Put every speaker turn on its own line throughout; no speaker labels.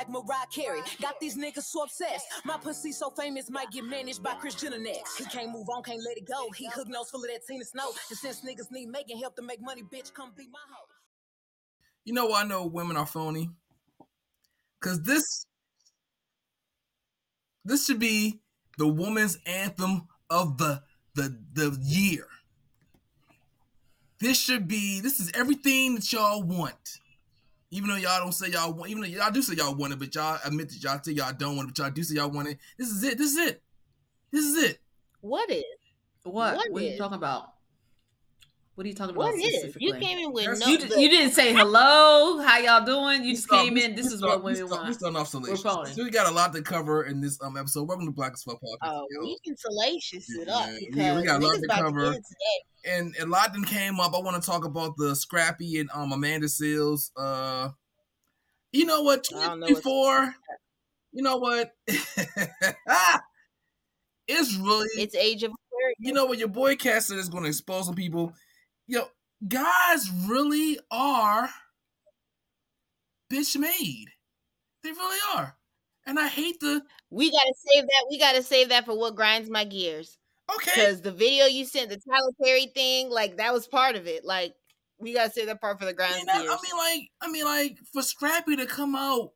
I feel like Mariah Carey. Got these niggas so obsessed. My pussy so famous might get managed by Kris Jenner next. He can't move on, can't let it go. He hook nose full of that Tina Snow. And since niggas need making help to make money, bitch, come be my hoe.
You know why I know women are phony? Cause this this should be the woman's anthem of the the the year. This should be this is everything that y'all want. Even though y'all don't say y'all want, even though y'all do say y'all want it, but y'all admit that y'all say y'all don't want it, but y'all do say y'all want it. This is it. This is it. This is it.
What is?
What?
What
What, are you talking about? What are you talking about
What is?
specifically?
You came in with no.
you, you didn't say hello. How y'all doing? You
We
just
start-
came
we-
in. This
we
is
start-
what
we
women
start- We
want.
starting off salacious.
phoning.
So we got a lot to cover in this um episode. Welcome to Black as Fuck Podcast.
Oh,
yo.
we can salacious it
Yeah,
up
we- we got a lot to cover.
to get into that.
and a lot then came up. I want to talk about the Scrappy and um Amanda Seales. Uh, you know what?
I don't know what's-
Before, you know what? it's really
It's age of
you know what your boy Cassidy is going to expose some people. Yo, guys really are bitch made. They really are, and I hate the
We gotta save that. We gotta save that for what grinds my gears.
okay.
Because the video you sent, the Tyler Perry thing, like that was part of it. Like we gotta save that part for the
I
grinds
mean, that- I mean, like, I mean, like, for Scrappy to come out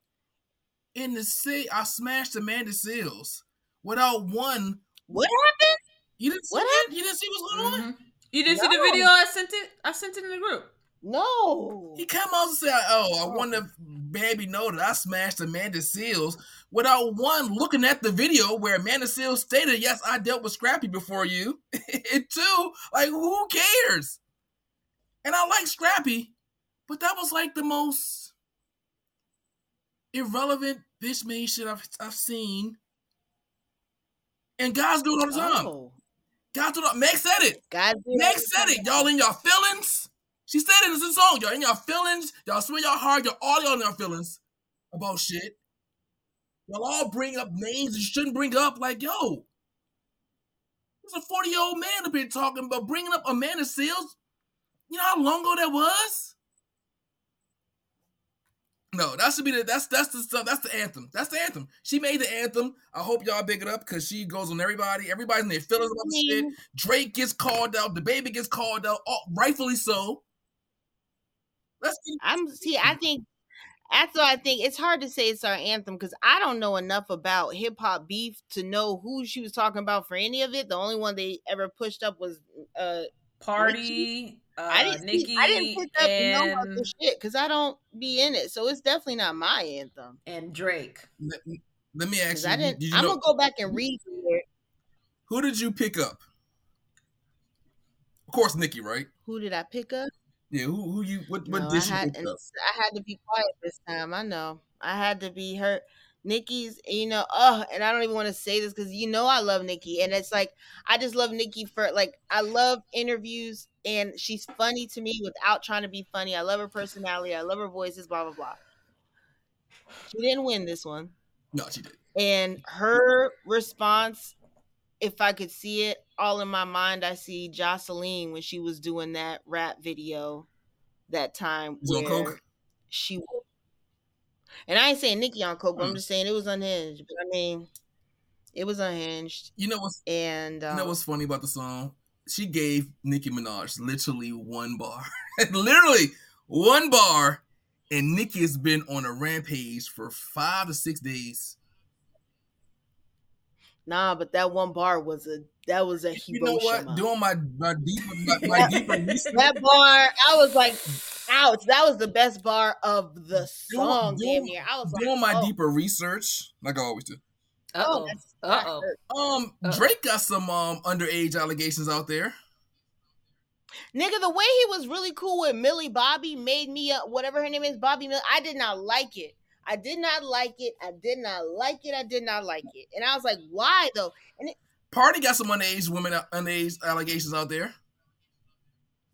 in the say, I smashed Amanda Seales without one.
what happened?
You didn't see
What
that? You didn't see what's going on?
Mm-hmm. You didn't see the video? I sent it. I sent it in the group.
No.
He come out and said, "Oh, I want to baby know that I smashed Amanda Seales," without one looking at the video where Amanda Seales stated, "Yes, I dealt with Scrappy before you," and two, like, who cares? And I like Scrappy, but that was like the most irrelevant bitch made shit I've I've seen. And guys do it all the time.
Oh.
Do it. Meg said it.
God.
Meg said it. Y'all in your feelings. She said it in the song. Y'all in your feelings. Y'all swear y'all hard. Y'all all y'all in your feelings about shit. Y'all all bring up names you shouldn't bring up. Like, yo, there's a 40 year old man up here talking about bringing up Amanda Seales. You know how long ago that was? No, that should be the that's that's the stuff. That's the anthem. That's the anthem. She made the anthem. I hope y'all big it up because she goes on everybody. Everybody's in their feelings about the shit. Drake gets called out. The baby gets called out. Oh, rightfully so. Let's get
I'm see. I think that's what I think it's hard to say it's our anthem because I don't know enough about hip hop beef to know who she was talking about for any of it. The only one they ever pushed up was uh
Pardi. Uh,
I didn't
Nicki
see, I didn't pick up and know about
and,
the shit because I don't be in it. So it's definitely not my anthem.
and Drake.
let, let me ask you.
I didn't.
did you
I'm
know,
gonna go back and read it.
who did you pick up? Of course, Nicki, right?
Who did I pick up?
Yeah. Who? Who you? What? What did
I
you
had
pick up?
I had to be quiet this time. I know. I had to be hurt. Nicki's, you know, oh, and I don't even want to say this because you know I love Nicki, and it's like I just love Nicki for like I love interviews, and she's funny to me without trying to be funny. I love her personality. I love her voices. Blah blah blah. She didn't win this one,
No, she did.
and her response, if I could see it all in my mind, I see Joseline when she was doing that rap video that time
Was
where
coke?
she and I ain't saying Nicki on coke, but I'm
Mm.
just saying it was unhinged. But I mean, it was unhinged,
You know what's
and um,
you know what's funny about the song? She gave Nicki Minaj literally one bar, literally one bar, and Nicki has been on a rampage for five to six days.
nah, but that one bar was a that was a
You know what?
Hiroshima.
Doing my my deeper my, my deeper research.
that bar, I was like, ouch! That was the best bar of the
Doing-
song, damn
doing-
near. I was
Doing
like,
my
oh,
deeper research, like I always do.
Uh
oh,
oh. Uh oh.
Um,
Uh-oh.
Drake got some um underage allegations out there.
Nigga, the way he was really cool with Millie Bobby made me uh, whatever her name is, Bobby Mill. I did not like it. I did not like it. I did not like it. I did not like it. And I was like, why though?
And Pardi got some underage women underage allegations out there.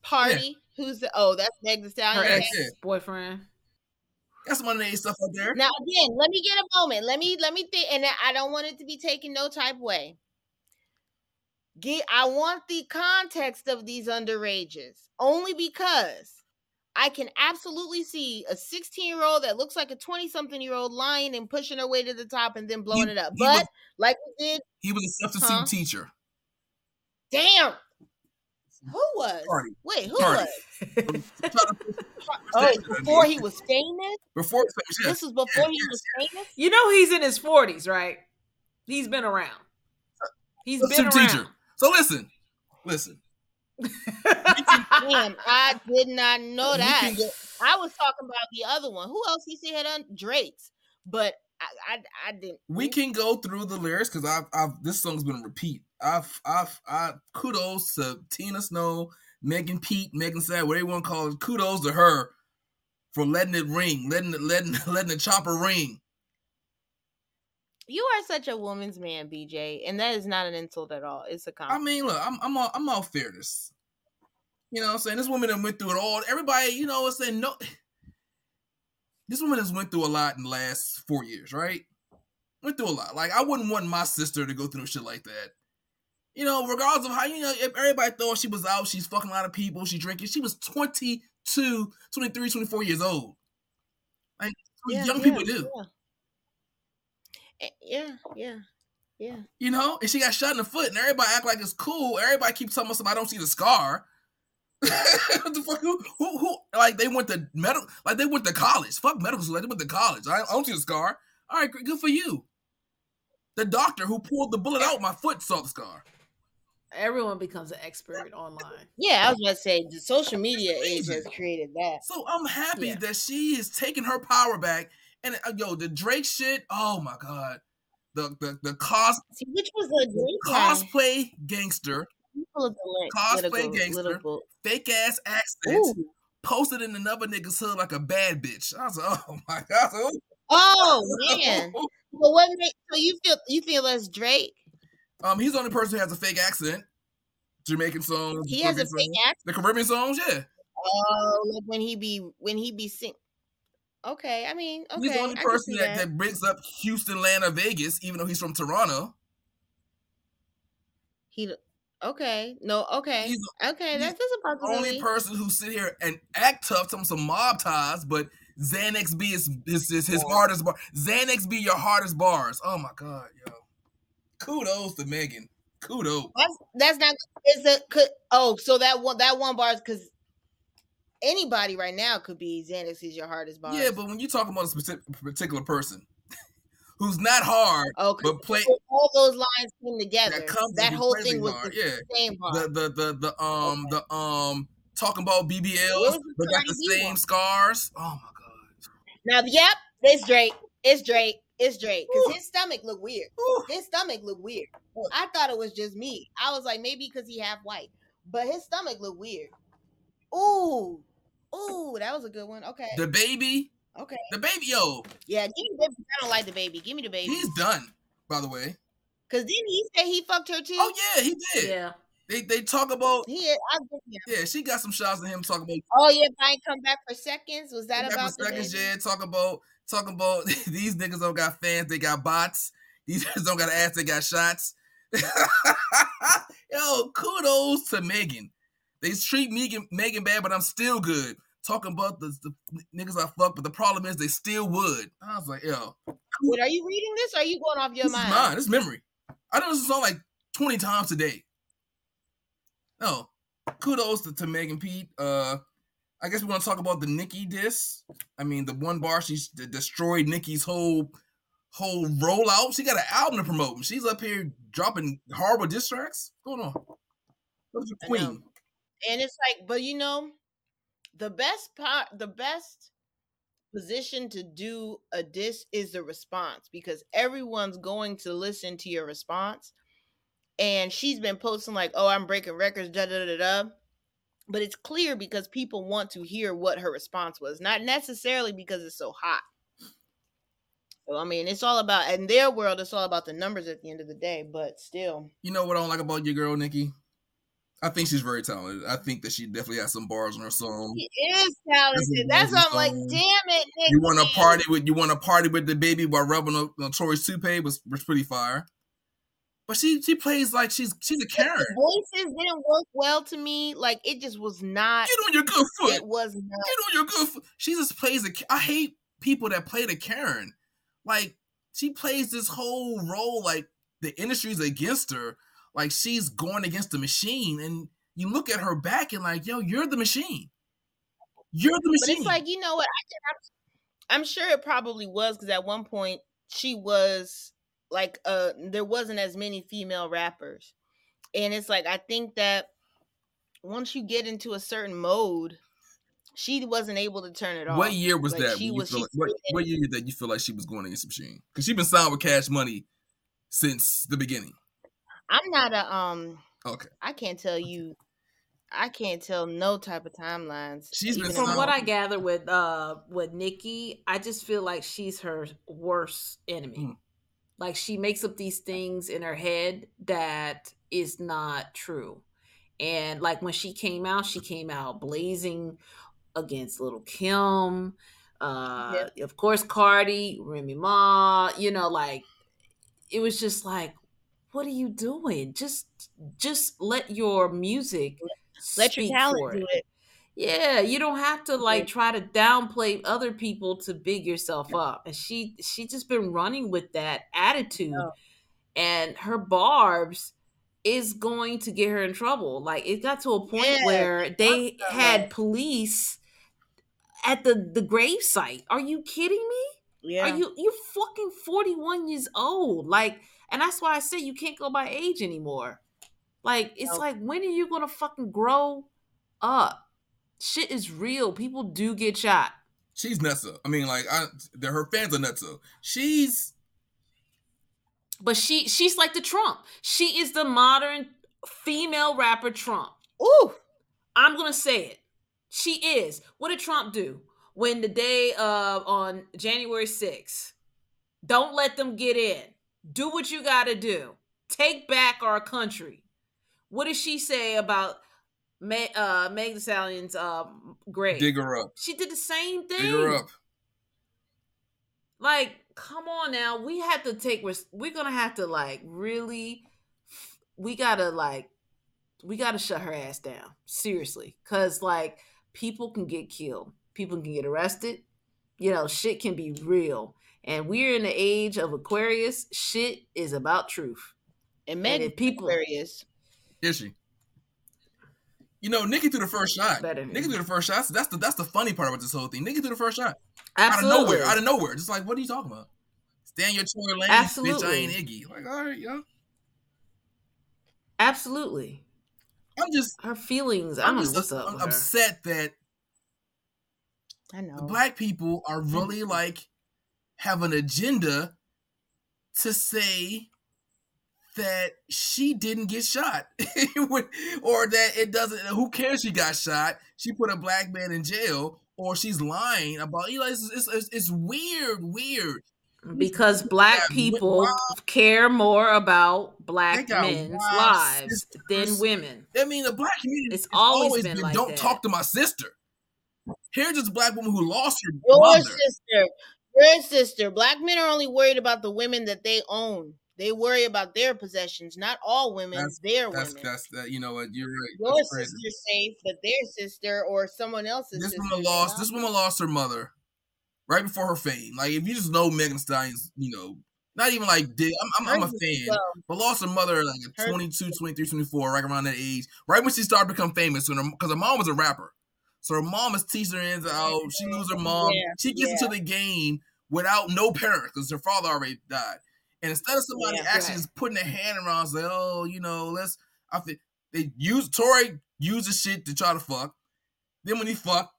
Pardi, who's the oh, that's Meg the
Her
Stallion.
Yeah,
ex
yeah.
boyfriend.
Got some underage stuff out there.
Now again, let me get a moment. Let me let me think, and I don't want it to be taken no type way. Get I want the context of these underages only because I can absolutely see a 16 year old that looks like a 20 something year old lying and pushing her way to the top and then blowing
He-
it up. But
was-
like we did,
He was a substitute
Huh?
teacher.
damn. Who was?
Cardi.
Wait, who
Cardi.
was?
Trying to push-
Oh, before he was famous?
before he was
This was before he was famous?
You know he's in his forties, right? He's been around. He's been around.
teacher. So listen, listen.
Damn, I did not know that.
go-
I was talking about the other one. Who else he said had done Drake's? But I, I, I didn't.
we can go through the lyrics because I've, I've this song's been a repeat. I've, I've, I kudos to Tina Snow, Megan Pete, Megan Sad, whatever you want to call it. Kudos to her for letting it ring, letting it, letting, letting the chopper ring.
You are such a woman's man, BJ, and that is not an insult at all. It's a compliment.
I mean, look, I'm, I'm all, I'm all fairness. You know what I'm saying? This woman that went through it all. Everybody, you know, is saying no. This woman has went through a lot in the last four years, right? Went through a lot. Like I wouldn't want my sister to go through shit like that. You know, regardless of how you know, if everybody thought she was out, she's fucking a lot of people, she drinking. She was 22, 23, 24 years old. Like
Yeah,
young
yeah,
people do.
Yeah. Eh, yeah, yeah, yeah.
You know, and she got shot in the foot, and everybody act like it's cool. Everybody keeps telling us I don't see the scar. what the fuck? Who, who, who? Like they went to medical, like they went to college. Fuck medical school. Like they went to college. I, I don't see the scar. All right, good good for you. The doctor who pulled the bullet out my foot saw the scar.
Everyone becomes an expert online.
Yeah, I was about to say the social media age has created that.
So I'm happy
Yeah.
that she is taking her power back. And uh, yo, the Drake shit. Oh my god, the the the cos
See, which was the Drake guy?
cosplay gangster, Cosplay gangster. fake ass accent.
Ooh.
posted in another nigga's hood like a bad bitch. I was like, oh my god.
Oh man. So what make so you feel you feel that's Drake?
Um, he's the only person who has a fake accent. Jamaican songs.
He has a fake
songs.
accent.
The Caribbean songs, yeah.
Oh, like when he be when he be sing. Okay, I mean, okay.
he's the only person
see
that, that brings up Houston, Atlanta, Vegas, even though he's from Toronto.
He okay. No, okay.
He's
okay,
he's
that's just a
the only person who sit here and act tough, some some mob ties, but Xanax B is is, is his
Yeah.
hardest bar. Xanax be your hardest bars. Oh my god, yo. Kudos to Megan. Kudos.
That's that's not is a could oh so that one that one bar is because anybody right now could be Xanax is your hardest bar.
Yeah, but when you talk about a specific particular person who's not hard,
okay,
but play
so all those lines came together.
that
That whole thing was
hard,
the
yeah.
same bar.
The the the the um the um talking about BBLs, but got the same
one?
scars. Oh my god.
now, yep, it's Drake. It's Drake. It's Drake. Because his stomach looked weird.
Ooh.
His stomach looked weird. I thought it was just me. I was like, maybe because he half white. But his stomach looked weird. Ooh. Ooh, that was a good one. Okay.
The baby,
Okay.
the baby, yo,
Yeah, give me the baby. I don't like the baby. Give me the baby.
he's done. By the way.
Cause didn't he say he fucked her too?
Oh yeah, he did.
Yeah.
They they talk about
He is. I give him.
yeah. She got some shots of him talking about
Oh yeah, if I ain't come back for seconds. Was that
Back
about
for
the
seconds,
baby?
yeah. Talk about talk about these niggas don't got fans, they got bots. These niggas don't got ass, they got shots. Yo, kudos to Megan. They treat Megan Megan bad, but I'm still good. Talking about the, the niggas I fuck, but the problem is they still would. I was like, yo,
Wait, are you reading this? Or are you going off your
this
mind?
is mine. This is memory. I know this song like 20 times a day. No, kudos to, to Megan Pete. Uh, I guess we want to talk about the Nicki diss. I mean, the one bar she destroyed Nicki's whole whole rollout. She got an album to promote. She's up here dropping horrible diss tracks. What's going on? What's your queen?
And it's like, but you know, the best part, the best position to do a diss is the response because everyone's going to listen to your response. And she's been posting like, "Oh, I'm breaking records," da da da da. But it's clear because people want to hear what her response was, not necessarily because it's so hot. So I mean, it's all about in their world, it's all about the numbers at the end of the day. But still,
You know what I don't like about your girl, Nicki? I think she's very talented. I think that she definitely has some bars on her song.
she is talented. That's why I'm like, damn it, Nick.
You want to party with you want to party with the baby while rubbing a notorious toupee was was pretty fire. But she she plays like she's she's a Karen.
Voices didn't work well to me. Like it just was not.
Get on your good foot.
It was not.
Get on your good foot. She just plays a. I hate people that play the Karen. Like she plays this whole role like the industry's against her. Like she's going against the machine, and you look at her back and like, yo, you're the machine. You're the machine.
But it's like you know what? I I'm sure it probably was because at one point she was like uh there wasn't as many female rappers, and it's like I think that once you get into a certain mode, she wasn't able to turn it off.
what year was
Like,
that?
she was- she
like- what, what year that you feel like she was going against the machine? Because she's been signed with Cash Money since the beginning.
I'm not a um.
Okay.
I can't tell you. I can't tell no type of timelines.
She's been
From what
I-
I gather with uh with Nicki, I just feel like she's her worst enemy.
Mm.
Like she makes up these things in her head that is not true. And like when she came out, she came out blazing against Little Kim, uh of course Cardi, Remy Ma, you know, like it was just like what are you doing? Just just let your music
let your talent
for
do it.
yeah, you don't have to like try to downplay other people to big yourself up. And she she just been running with that attitude. And her Barbz is going to get her in trouble. Like it got to a point
Yeah,
where they
about
had police at the the grave site. Are you kidding me?
Yeah.
Are you you fucking 41 years old? Like and that's why I say you can't go by age anymore. Like it's
No.
like when are you going to fucking grow up? Shit is real. People do get shot.
She's nutso. I mean, like, I, they're, her fans are nutso. She's
But she she's like the Trump. She is the modern female rapper Trump.
Ooh.
I'm gonna say it. She is. What did Trump do when the day of on January 6th? Don't let them get in. Do what you gotta do. Take back our country. What did she say about Meg, uh, Meg Thee Stallion's um, grave?
dig her up.
She did the same thing.
Dig her up.
Like, come on now. We have to take. We're gonna have to like really. We gotta like. We gotta shut her ass down seriously, cause like people can get killed, people can get arrested. You know, shit can be real, and we're in the age of Aquarius. Shit is about truth.
And Meg
people-
Aquarius.
Is she? You know, Nicki threw the first shot.
Nicki
threw the first shot. That's the that's the funny part about this whole thing. Nicki threw the first shot
Absolutely.
out of nowhere. Out of nowhere. Just like, what are you talking about? Stay in your toy lane, bitch. I ain't Iggy. Like, all right, yo.
Absolutely.
I'm just,
Her feelings. I
I'm just
what's up.
I'm
with her.
upset that
I know.
the black people are really like have an agenda to say that she didn't get shot. Or that it doesn't who cares she got shot? She put a black man in jail or she's lying about you know it's, it's, it's, it's weird weird.
Because black
got
people
wild-
care more about black men's
wild
lives than women.
i mean the black community
It's
has
always been like
don't
that.
talk to my sister. Here's this black woman who lost her
Your
mother.
sister. Your sister. Black men are only worried about the women that they own. They worry about their possessions, not all women,
That's-
their
that's
women.
that's that you know what you're right
Your
That's crazy.
sister's safe, but their sister or someone else's
this woman lost. This woman lost her mother right before her fame. Like if you just know Megan Stallion's, you know, not even like dig. I'm, I'm, I'm a fan,
well.
but lost her mother like at 22, 23, 24, right around that age, right when she started to become famous. Because her, mom was a rapper, so her mom is teaching her ins and out. She lose her mom.
Yeah,
she gets
yeah.
into the game without no parents because her father already died. And instead of somebody
Yeah,
actually
right.
just putting a hand around, say, "Oh, you know, let's," I think they use Tory uses shit to try to fuck. Then when he fucked,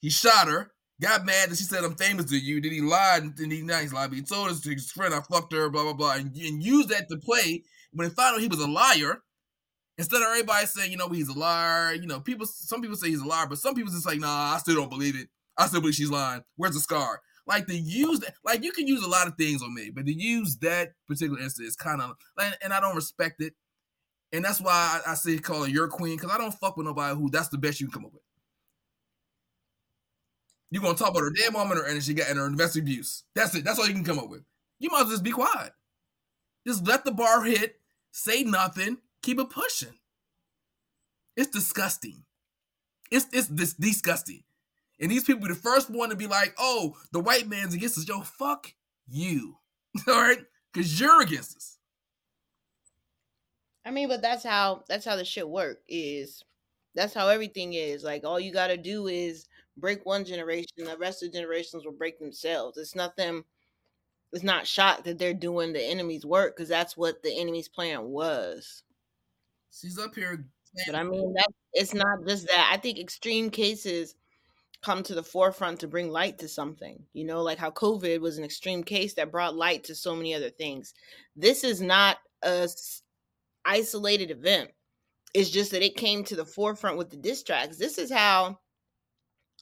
he shot her. Got mad that she said I'm famous to you. Then he lied and then he not he's lied. But he told his, his friend I fucked her, blah blah blah, and, and used that to play. When they found out he was a liar, instead of everybody saying, you know, he's a liar, you know, people some people say he's a liar, but some people just like, nah, I still don't believe it. I still believe she's lying. Where's the scar? Like to use that, like you can use a lot of things on me, but to use that particular instance is kind of, and, and I don't respect it. And that's why I, I say call her your queen because I don't fuck with nobody who that's the best you can come up with. You're gonna talk about her dead mom and her and she got and her domestic abuse. That's it. That's all you can come up with. You might as well just be quiet. Just let the bar hit. say nothing, keep it pushing. It's disgusting. It's it's this disgusting. And these people be the first one to be like, oh, the white man's against us. Yo, fuck you. All right? Because you're against us.
I mean, but that's how that's how the shit work is that's how everything is. Like all you gotta do is break one generation, the rest of the generations will break themselves. It's nothing it's not shocked that they're doing the enemy's work because that's what the enemy's plan was.
She's up here.
But I mean that it's not just that. I think extreme cases come to the forefront to bring light to something. You know, like how COVID was an extreme case that brought light to so many other things. This is not a isolated event. It's just that it came to the forefront with the diss tracks. This is how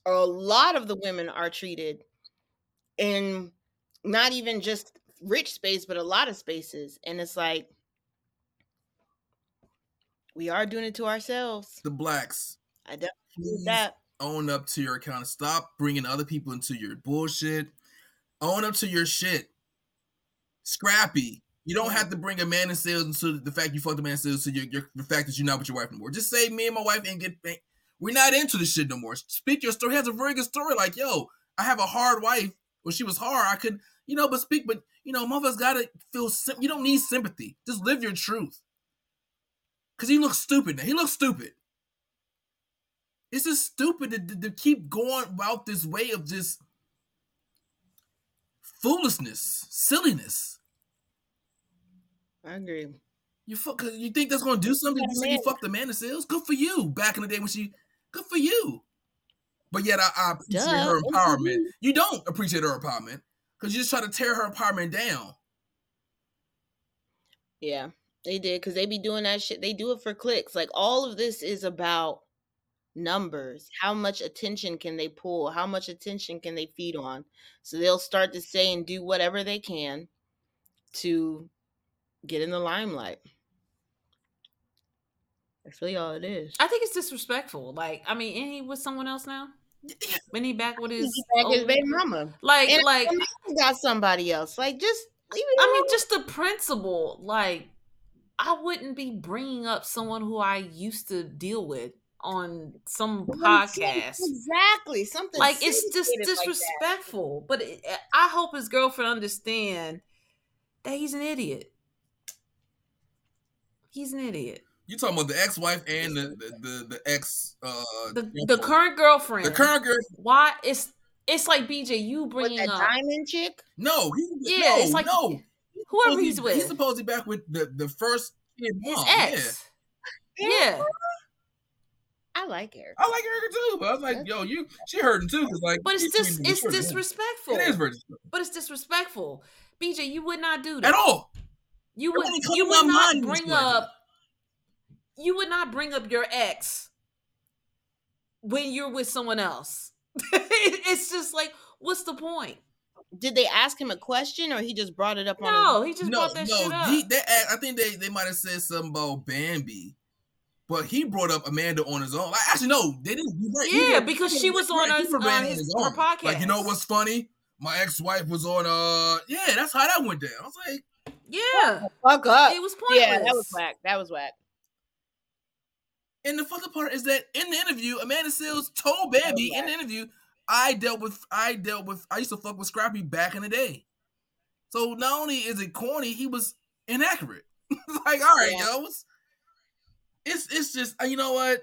a lot of the women are treated in not even just rich space, but a lot of spaces. And it's like, we are doing it to ourselves.
The blacks.
I definitely that.
Own up to your account. Stop bringing other people into your bullshit. Own up to your shit. Scrappy. You don't have to bring Amanda Seales into the fact you fucked Amanda Seales to your, your, the fact that you're not with your wife anymore. Just say me and my wife ain't get we're not into this shit no more. Speak your story. He has a very good story. Like, yo, I have a hard wife. When she was hard, I could, you know, but speak, but you know, mother's gotta feel you don't need sympathy. Just live your truth. Cause he looks stupid now. He looks stupid. It's just stupid to, to, to keep going about this way of just foolishness, silliness.
I agree.
You fuck, you think that's gonna do something? You say you fucked Amanda Seales? Good for you. Back in the day when she, good for you. But yet I, I appreciate Duh. her empowerment. You don't appreciate her empowerment because you just try to tear her empowerment down.
Yeah, they did because they be doing that shit. They do it for clicks. Like all of this is about numbers. How much attention can they pull? How much attention can they feed on? So they'll start to say and do whatever they can to get in the limelight. That's really all it is.
I think it's disrespectful. Like, I mean, ain't he with someone else now? When he back with his,
back his baby mama.
Like, and like
got somebody else. Like, just
I mean, just the principle. Like, I wouldn't be bringing up someone who I used to deal with on some podcast.
Exactly, something
like it's just disrespectful. Like but it, I hope his girlfriend understand that he's an idiot. He's an idiot.
You talking about the ex-wife and the the, the, the ex uh
the, the current girlfriend.
The current girl.
Why it's it's like BJ you bringing
with that
up
diamond chick?
No, he, yeah, no, it's like no.
Whoever he's, he's with.
He's supposedly back with the the first
his mom. ex. Yeah. yeah.
I like her.
I like Erica too, but I was like, yo, you she hurting too, cause like.
But it's just it's disrespectful.
It is
disrespectful. But it's disrespectful. BJ, you would not do that
at all.
You would you would not bring up you would not bring up your ex when you're with someone else. it's just like, what's the point?
Did they ask him a question or he just brought it up?
No, he just no, brought that no, shit up.
He, they, I think they, they might have said something about Bambi, but he brought up Amanda on his own. Like, actually, no, they didn't.
Right, yeah, brought, because she was on his, uh, his, her podcast.
Like, you know what's funny? My ex-wife was on. Uh, yeah, that's how that went down. I was like,
yeah.
Fuck up.
It was pointless.
Yeah, that was whack. That was whack.
And the fucking part is that in the interview, Amanda Seales told Bambi in the interview, I dealt with I dealt with I used to fuck with Scrappy back in the day. So not only is it corny, he was inaccurate. like, all right, yeah. yo, it's, it's it's just uh, you know what?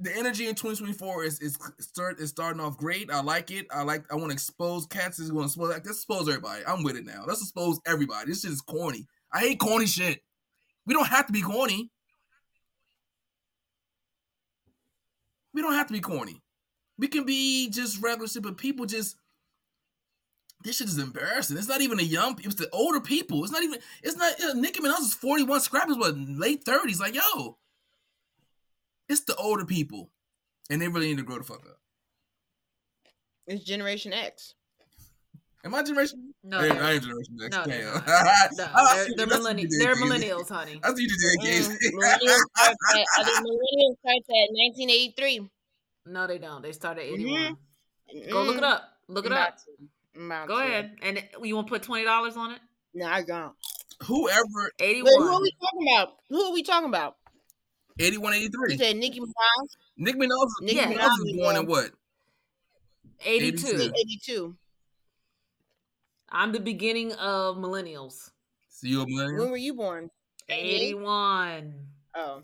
the energy in 2024 is is start is starting off great. I like it. I like. I want to expose cats. Is going to expose. Let's expose everybody. I'm with it now. Let's expose everybody. This shit is corny. I hate corny shit. We don't have to be corny. We don't have to be corny. We can be just regular shit, but people just this shit is embarrassing. It's not even the young it's the older people. It's not even, it's not, you know, Nicki Minaj is 41, Scrap is what, late 30s. Like, yo, it's the older people, and they really need to grow the fuck up.
It's Generation X.
Am I Generation?
No, I, I
ain't Generation X.
No, Damn. no, they're, they're, millenni- they're millennials, honey.
I see you did, Casey.
Mm, millennials start at, I think millennials starts at 1983.
No, they don't. They started 81. Mm-hmm. Go look it up. Look it up. Go to. ahead. And you want to put twenty dollars on it?
No, I don't.
whoever
Wait, who are
81.
we talking about? Who are we talking about?
81,
You
83.
said Nicki Minaj,
Nick Minaj,
Nicki
Nick
Yeah.
Minaj was born
was
in what?
82.
82.
82.
I'm the beginning of millennials.
So you a millennial?
When were you born?
81.
Oh,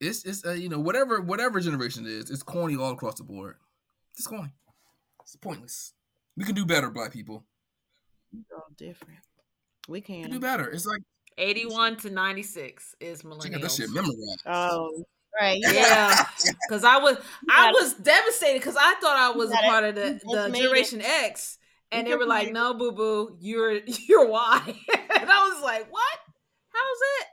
It's it's uh, you know whatever whatever generation it is, it's corny all across the board. It's corny. It's pointless. We can do better, black people.
it's all different. We
We can
can.
do better. It's like
81 to 96 is
she got that shit memorized.
Oh, right. Yeah.
Yeah, because I was I
gotta-
was devastated because I thought I was a
gotta-
part of the, the
made
Generation X, and
You
they were like, "No, boo boo, you're you're Y," and I was like, "What? How's it?"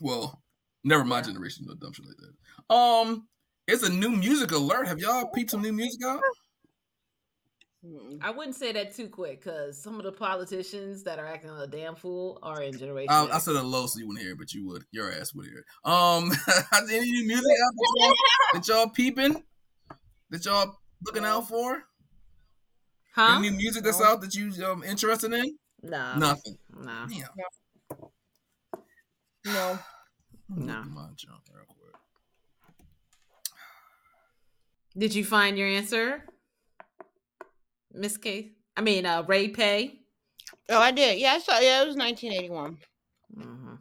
Well, never my generation, no dumb shit like that. Um, it's a new music alert. Have y'all peeped some new music out?
I wouldn't say that too quick because some of the politicians that are acting like a damn fool are in Generation
I said it low so you wouldn't hear it, but you would. Your ass would hear it. Um, any new music out that y'all, that y'all peeping? That y'all looking out for?
huh?
Any new music that's
No.
out that you um interested in?
No,
Nothing.
no.
Damn.
No.
No.
Come on, jump real quick.
Did you find your answer, Miss K? I mean, uh, Raypay.
Oh, I did. Yeah, I saw. Yeah, it was 1981.
Mhm.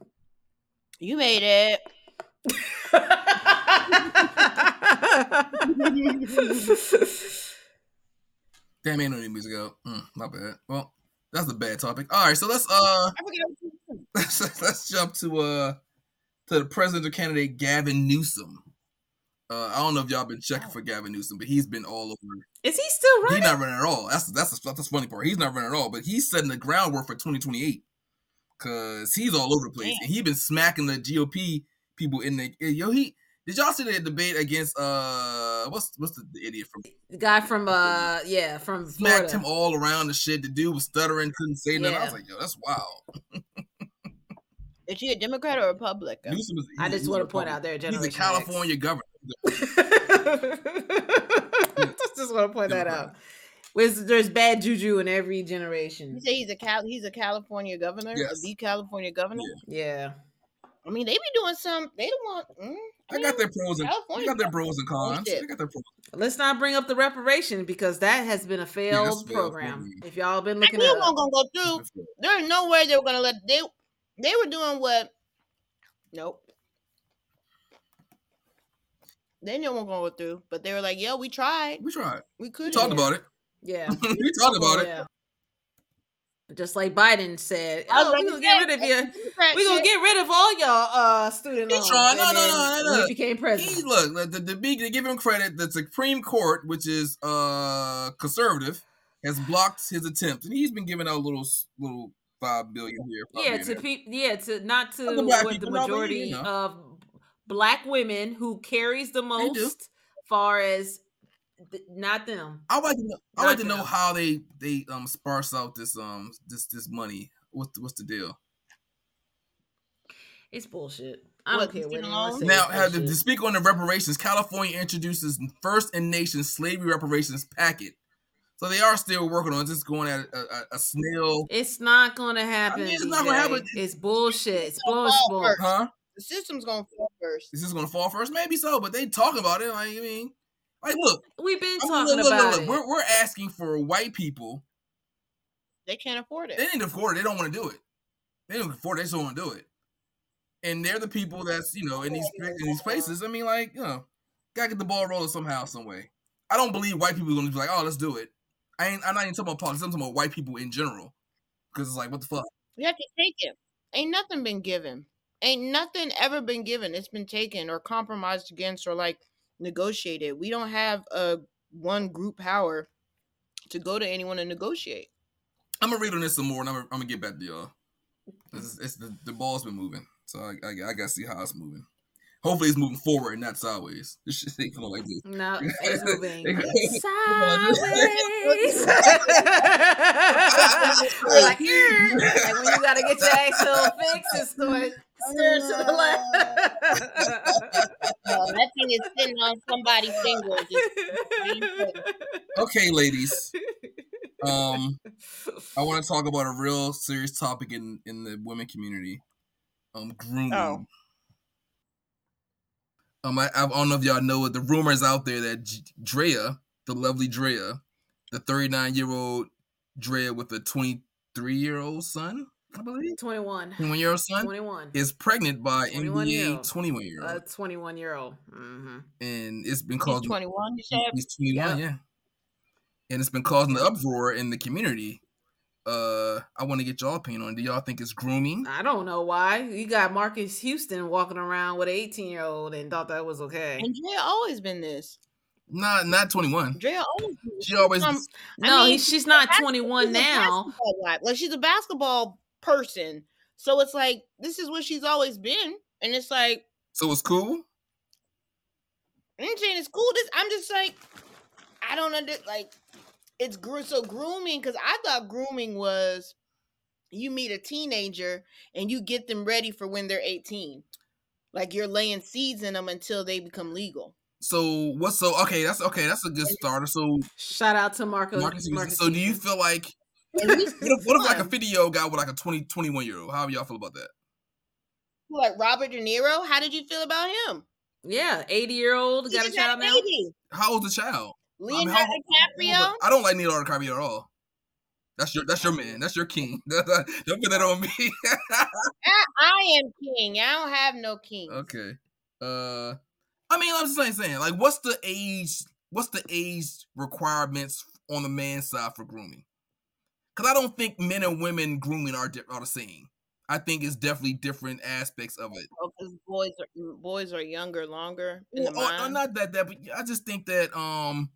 You made it.
Damn, ain't no new music out. Mm, my bad. Well, that's a bad topic. All right, so let's uh let's, let's jump to uh to the presidential candidate Gavin Newsom. Uh, I don't know if y'all been checking for Gavin Newsom, but he's been all over.
Is he still running?
He's not running at all. That's that's the, that's the funny part. He's not running at all, but he's setting the groundwork for 2028 because he's all over the place and he's been smacking the GOP people in the yo. He did y'all see the debate against uh what's what's the, the idiot from
The guy from uh yeah from
smacked
Florida.
him all around the shit. The dude was stuttering, couldn't say nothing. I was like, yo, that's wild.
Is she a Democrat or a Republican?
Newsom is,
I just want to point out
Republican.
there,
He's a
Generation
California governor.
just want to point that out. There's, there's bad juju in every generation.
You say he's a Cal. He's a California governor.
Yes.
A the California governor.
Yeah.
I mean, they be doing some. They don't want. Mm, I
They got
mean,
their pros and they
California
got their pros and cons.
Bullshit.
They got their pros.
Let's not bring up the reparation because that has been a failed
that's a failed
program.
program.
If y'all been
I
looking
knew
at
it wasn't gonna go through. There's no way they were gonna let they. They were doing what? Nope. They knew it wasn't gonna through, but they were like, "Yo, we tried.
We tried.
We
We
could."
talked about it.
yeah,
we talked about it.
Just like Biden said,
I
oh, we're gonna get rid of you. We're gonna get rid of all your uh student
He
loans.
trying. No,
and
no, no, no,
He
no.
became
He,
president.
look, the, the, the big, they give him credit. The Supreme Court, which is uh conservative, has blocked his attempts, and he's been giving out little little five billion here. five
yeah, to people. Yeah, to not to
Not the
what the
people, no, but you
majority
know.
of black women who carries the most, far as th- not them.
I would like to know. I
Not
like to know how they they um sparse out this um this this money. What's the, what's the deal?
It's bullshit. I
What,
don't care what
student
anyone.
Now,
it's
have to, to speak on the reparations, California introduces first in nation slavery reparations packet. So they are still working on just going at a, a, a snail,
It's not gonna happen.
it's not gonna happen.
It's bullshit. It's
gonna
blowing
fall first.
huh?
The system's gonna fall first.
This Is this gonna fall first? Maybe so, but they talk about it. Like I mean, like look,
We've been
I mean,
talking
look, look,
about
look,
it.
We're we're asking for white people.
They can't afford it.
They didn't afford it. They don't want to do it. They don't afford it. They just don't want to do it. And they're the people that's you know in these in these places. I mean, like you know, gotta get the ball rolling somehow, some way. I don't believe white people are gonna be like, oh, let's do it. I ain't. I'm not even talking about politics. I'm talking about white people in general. Because it's like, what the fuck?
You have to take it. Ain't nothing been given. Ain't nothing ever been given. It's been taken or compromised against or like negotiated. We don't have a one group power to go to anyone and negotiate.
I'm gonna read on this some more, and I'm gonna, I'm gonna get back to y'all. It's, it's the, the ball's been moving, so I, I, I gotta see how it's moving. Hopefully, it's moving forward and not sideways. This shit ain't going like this.
No, it's moving
Sideways.
sideways. like, "Ear." like when you gotta get your axle fixed, it's going steer to the left.
No, that thing is sitting on somebody's finger.
Okay, ladies. Um, I want to talk about a real serious topic in in the women community. Um, grooming.
Oh.
Um, I, I don't know if y'all know it. The rumors out there that Draya, the lovely Draya, the 39 year old Draya with a 23 year old son, I believe,
21.
21 year old son,
21.
is pregnant by
21 year
NBA
old.
21 year
A
old,
21 year old. hmm
and it's been
He's 21. You said
he's 21, yeah, and it's been causing the uproar in the community. Uh, I want to get y'all opinion on. Do y'all think it's grooming?
I don't know why. You got Marcus Houston walking around with an 18 year old and thought that was okay.
and Draya always been this.
Not not 21.
Draya always.
She always
Um, I
No,
mean,
he, she's not 21
a
now.
Like she's a basketball person, so it's like this is what she's always been, and it's like
so it's cool.
I'm saying it's cool. This I'm just like I don't under like it's gro- so grooming because I thought grooming was you meet a teenager and you get them ready for when they're 18. Like you're laying seeds in them until they become legal.
So what's so okay? That's okay. That's a good starter. So
Shout out to Marcus.
Marcus,
Marcus
so do you feel like what if, what if like a
fun.
50 year old guy with like a 20 21 year old? How do y'all feel about that?
like Robert De Niro, how did you feel about him?
Yeah, 80 year old got a child now.
baby.
How old's the child?
Leonardo
how-
DiCaprio.
I don't like Leonardo DiCaprio at all. That's your that's your man. That's your king. don't put that on me.
I, I am king. I don't have no king.
okay. Uh, I mean, I'm just like saying, like, what's the age? What's the age requirements on the man side for grooming? Because I don't think men and women grooming are di- are the same. I think it's definitely different aspects of it.
because boys are mm, boys are younger, longer
Well, or- or not that that, but I just think that um,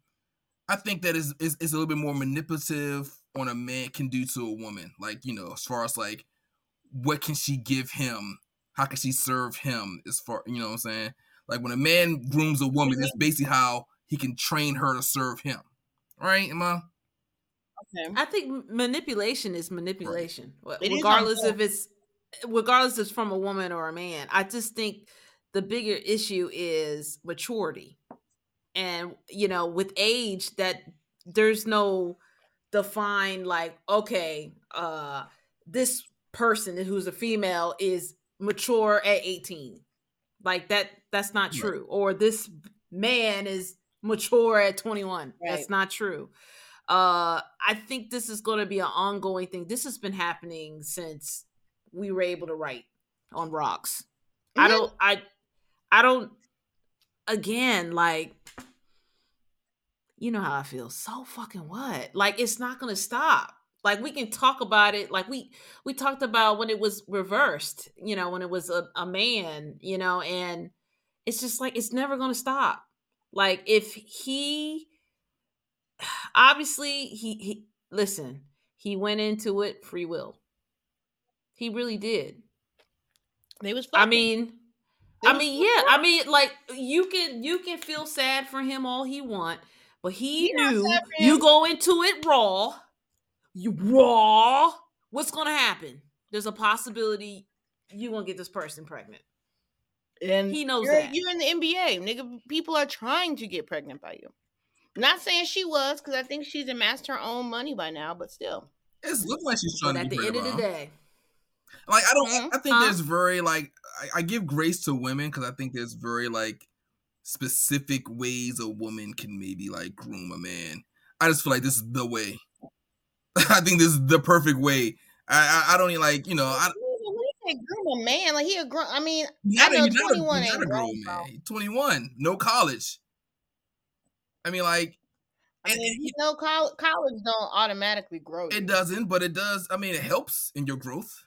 I think that is is is a little bit more manipulative on a man can do to a woman. Like you know, as far as like what can she give him? How can she serve him? As far you know, what I'm saying like when a man grooms a woman, it's basically how he can train her to serve him. Right? Am I?
Okay.
I think manipulation is manipulation, Wh-
It is on
regardless
both.
if it's regardless if it's from a woman or a man. I just think the bigger issue is maturity, and you know, with age, that there's no defined like okay, uh, this person who's a female is mature at 18 like that that's not
Right.
true. Or this man is mature at 21 that's not true. Uh i think this is going to be an ongoing thing. This has been happening since we were able to write on rocks. I
Mhm.
don't i i don't again like you know how i feel so fucking what? Like it's not going to stop. Like we can talk about it like we we talked about when it was reversed you know when it was a, a man you know and it's just like it's never going to stop. Like if he obviously he he listen he went into it free will. He really did.
They was.
i mean i mean yeah i mean like you can you can feel sad for him all he want but he
He not
knew you go into it raw you raw what's gonna happen there's a possibility you gonna get this person pregnant
and
he knows
you're,
that.
you're in the NBA, nigga. People are trying to get pregnant by you. Not saying she was, because I think she's amassed her own money by now, but still.
It's looking like she's trying
but
to
at
be
the end of the
pretty
day
Like I don't.
Mhm.
I think
Huh?
there's very like I, I give grace to women because I think there's very like specific ways a woman can maybe like groom a man. I just feel like this is the way. I think this is the perfect way. I I, I don't even like you know. I,
you groom a man, like he a grown. I mean,
not,
I know
a, not, a,
21
not
ain't
a grown man. 21, no college. I mean, like,
I mean,
and
you know, college, college don't automatically grow. you.
it doesn't, but it does. I mean, it helps in your growth.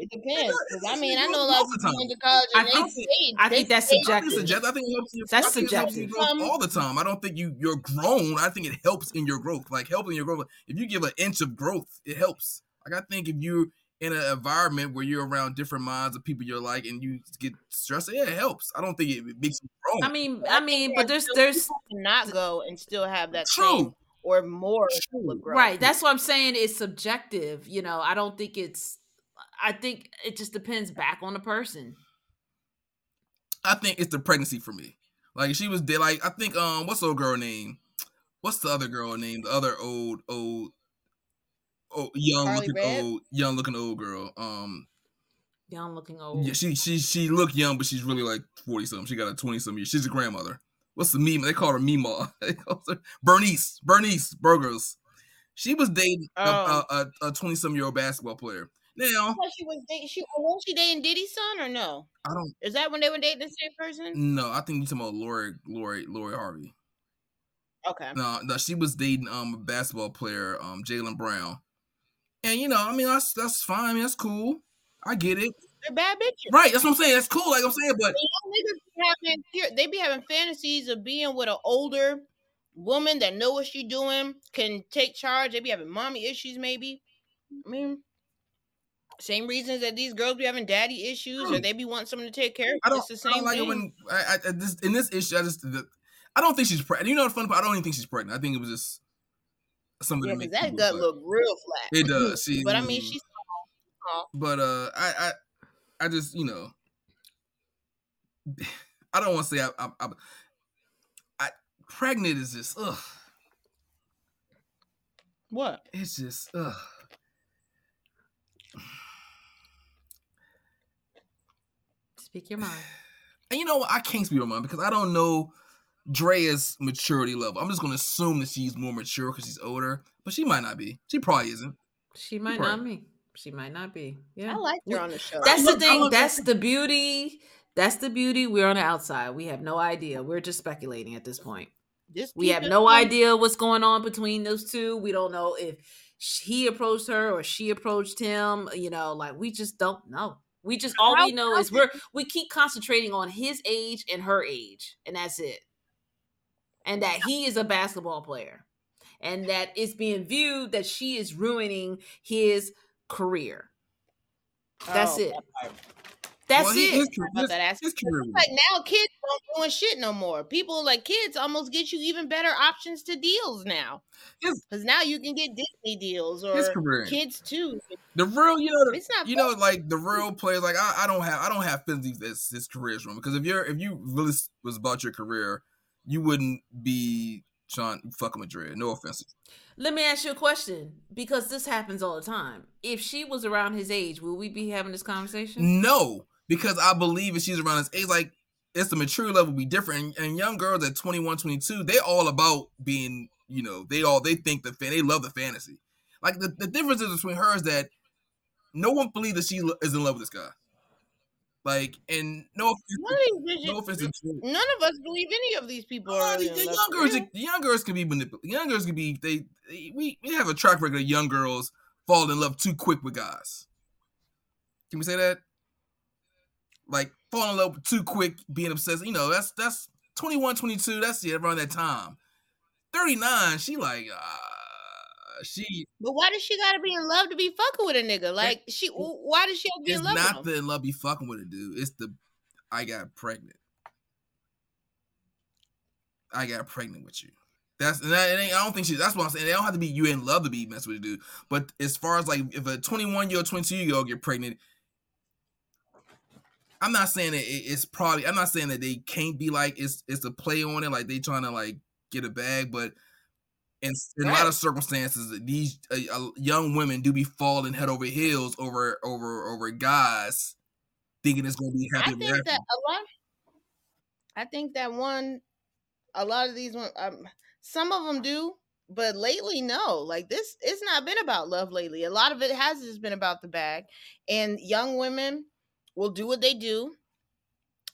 It depends. 'cause I mean, I know a lot of
most of the
people
time.
went to college
I
and they
think-
stayed.
I
they
think that's
stayed-
I think, it's
Subjective.
subjective. I think it helps you.
That's
I think it helps you
subjective.
Um,
all the time. I don't think you you're grown. I think it helps in your growth. Like helping your growth. If you give an inch of growth, it helps. Like I think if you're in an environment where you're around different minds of people you're like, and you get stressed, yeah, it helps. I don't think it, it makes you grown.
i mean
I
i mean but there's there's
not go and still have that same
true.
or more
True.
level of growth.
right that's what i'm saying it's subjective you know i don't think it's i think it just depends back on the person
I think it's the pregnancy for me. Like she was dead. Like I think um, what's the old girl name? What's the other girl name? The other old old oh, young
Carly
looking
Red?
old, young looking old girl. Um,
Young looking old.
yeah, she she she looked young, but she's really like forty something. She got a twenty some years. She's a grandmother. What's the meme? They call her Mima. They call her Bernice. Bernice Burgos. She was dating
Oh.
a- a twenty some year old basketball player. Now
she was dating. She was she dating Diddy's son or no?
I don't
Is that when they were dating the same person?
No, I think you're talking about Lori Lori Lori Harvey.
Okay.
No, no, she was dating um a basketball player, um Jalen Brown. And you know, I mean that's that's fine. I mean, that's cool. I get it.
They're bad bitches.
Right, that's what I'm saying. That's cool. Like I'm saying, but
be having they be having fantasies of being with an older woman that know what she doing, can take charge. They be having mommy issues, maybe. I mean, same reasons that these girls be having daddy issues, or they be wanting someone to take care of.
I don't,
it's the
I
same
don't like
thing.
it when I, I, I this in this issue. I just the, I don't think she's pregnant. You know the fun part? I don't even think she's pregnant. I think it was just something
yeah,
to
because
make
that gut look real flat.
It does. She,
but I mean, she's
But uh, I I I just you know, I don't want to say I, I, I I pregnant is just ugh.
what?
It's just ugh.
Speak your mind.
And you know what? I can't speak on mind because I don't know Draya's maturity level. I'm just gonna assume that she's more mature because she's older, but she might not be. She probably isn't.
She might
Right.
not be. She might not be. Yeah.
I liked her on the show.
That's
look-
the
I
thing.
look-
That's the beauty. That's the beauty. We're on the outside. We have no idea. We're just speculating at this point.
Just
We have no
on-
idea what's going on between those two. We don't know if sh- he approached her or she approached him. You know, like we just don't know. We just all we know is we're we keep concentrating on his age and her age, and that's it. And that he is a basketball player, and that it's being viewed that she is ruining his career. That's
Oh,
it.
That part.
That's
Well,
it.
His,
About
his,
that
his
Like now, kids don't doing shit no more. People like kids almost get you even better options to deals now, because now you can get Disney deals or kids too.
The real, you know, the,
It's not.
you know, like the real players. Like I, I don't have, I don't have feelings as his career's wrong because if you're, if you really was about your career, you wouldn't be Sean fucking Madrid. No offense.
Let me ask you a question because this happens all the time. If she was around his age, will we be having this conversation?
No, because I believe if she's around his age, like it's the maturity level be different. And, and young girls at 21, 22, they all about being, you know, they all they think the fan, they love the fantasy. Like the, the difference is between her is that no one believes that she is in love with this guy. Like, and no offense,
None of
no offense to
none of us believe any of these people are
the, the young girls, the young girls can be manipulated. Young girls can be they, they. We we have a track record of young girls falling in love too quick with guys. Can we say that? Like falling in love too quick, being obsessed. You know, that's that's 21, 22, That's it around that time. Thirty nine, she like uh, she
But why does she gotta be in love to be fucking with a nigga? Like she, why does she have to be in love
not
with him?
the in love be fucking with a dude. It's the I got pregnant. I got pregnant with you. That's and that, it ain't, I don't think she. That's what I'm saying. They don't have to be you in love to be messing with a dude. But as far as like if a 21 year old, 22 year old get pregnant, I'm not saying that it, it's probably. I'm not saying that they can't be like it's it's a play on it, like they trying to like get a bag. But in, in a lot of circumstances, these uh, uh, young women do be falling head over heels over over over guys, thinking it's going to be happy.
I
think
that a lot. I think that one, a lot of these one, um, some of them do, but lately no. Like this, it's not been about love lately. A lot of it has just been about the bag, and young women will do what they do,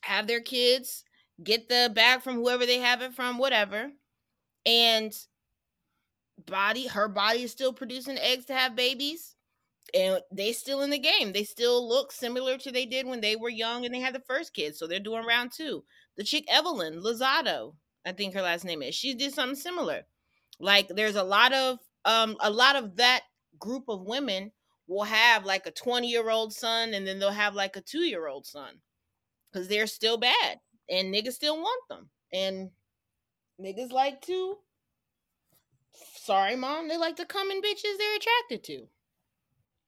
have their kids, get the bag from whoever they have it from, whatever, and body, her body is still producing eggs to have babies and they still in the game. They still look similar to they did when they were young and they had the first kid. So they're doing round two. The chick Evelyn Lozado, I think her last name is. She did something similar. Like there's a lot of um a lot of that group of women will have like a 20 year old son and then they'll have like a two year old son because they're still bad and niggas still want them and niggas like to sorry mom they like to come in bitches they're attracted to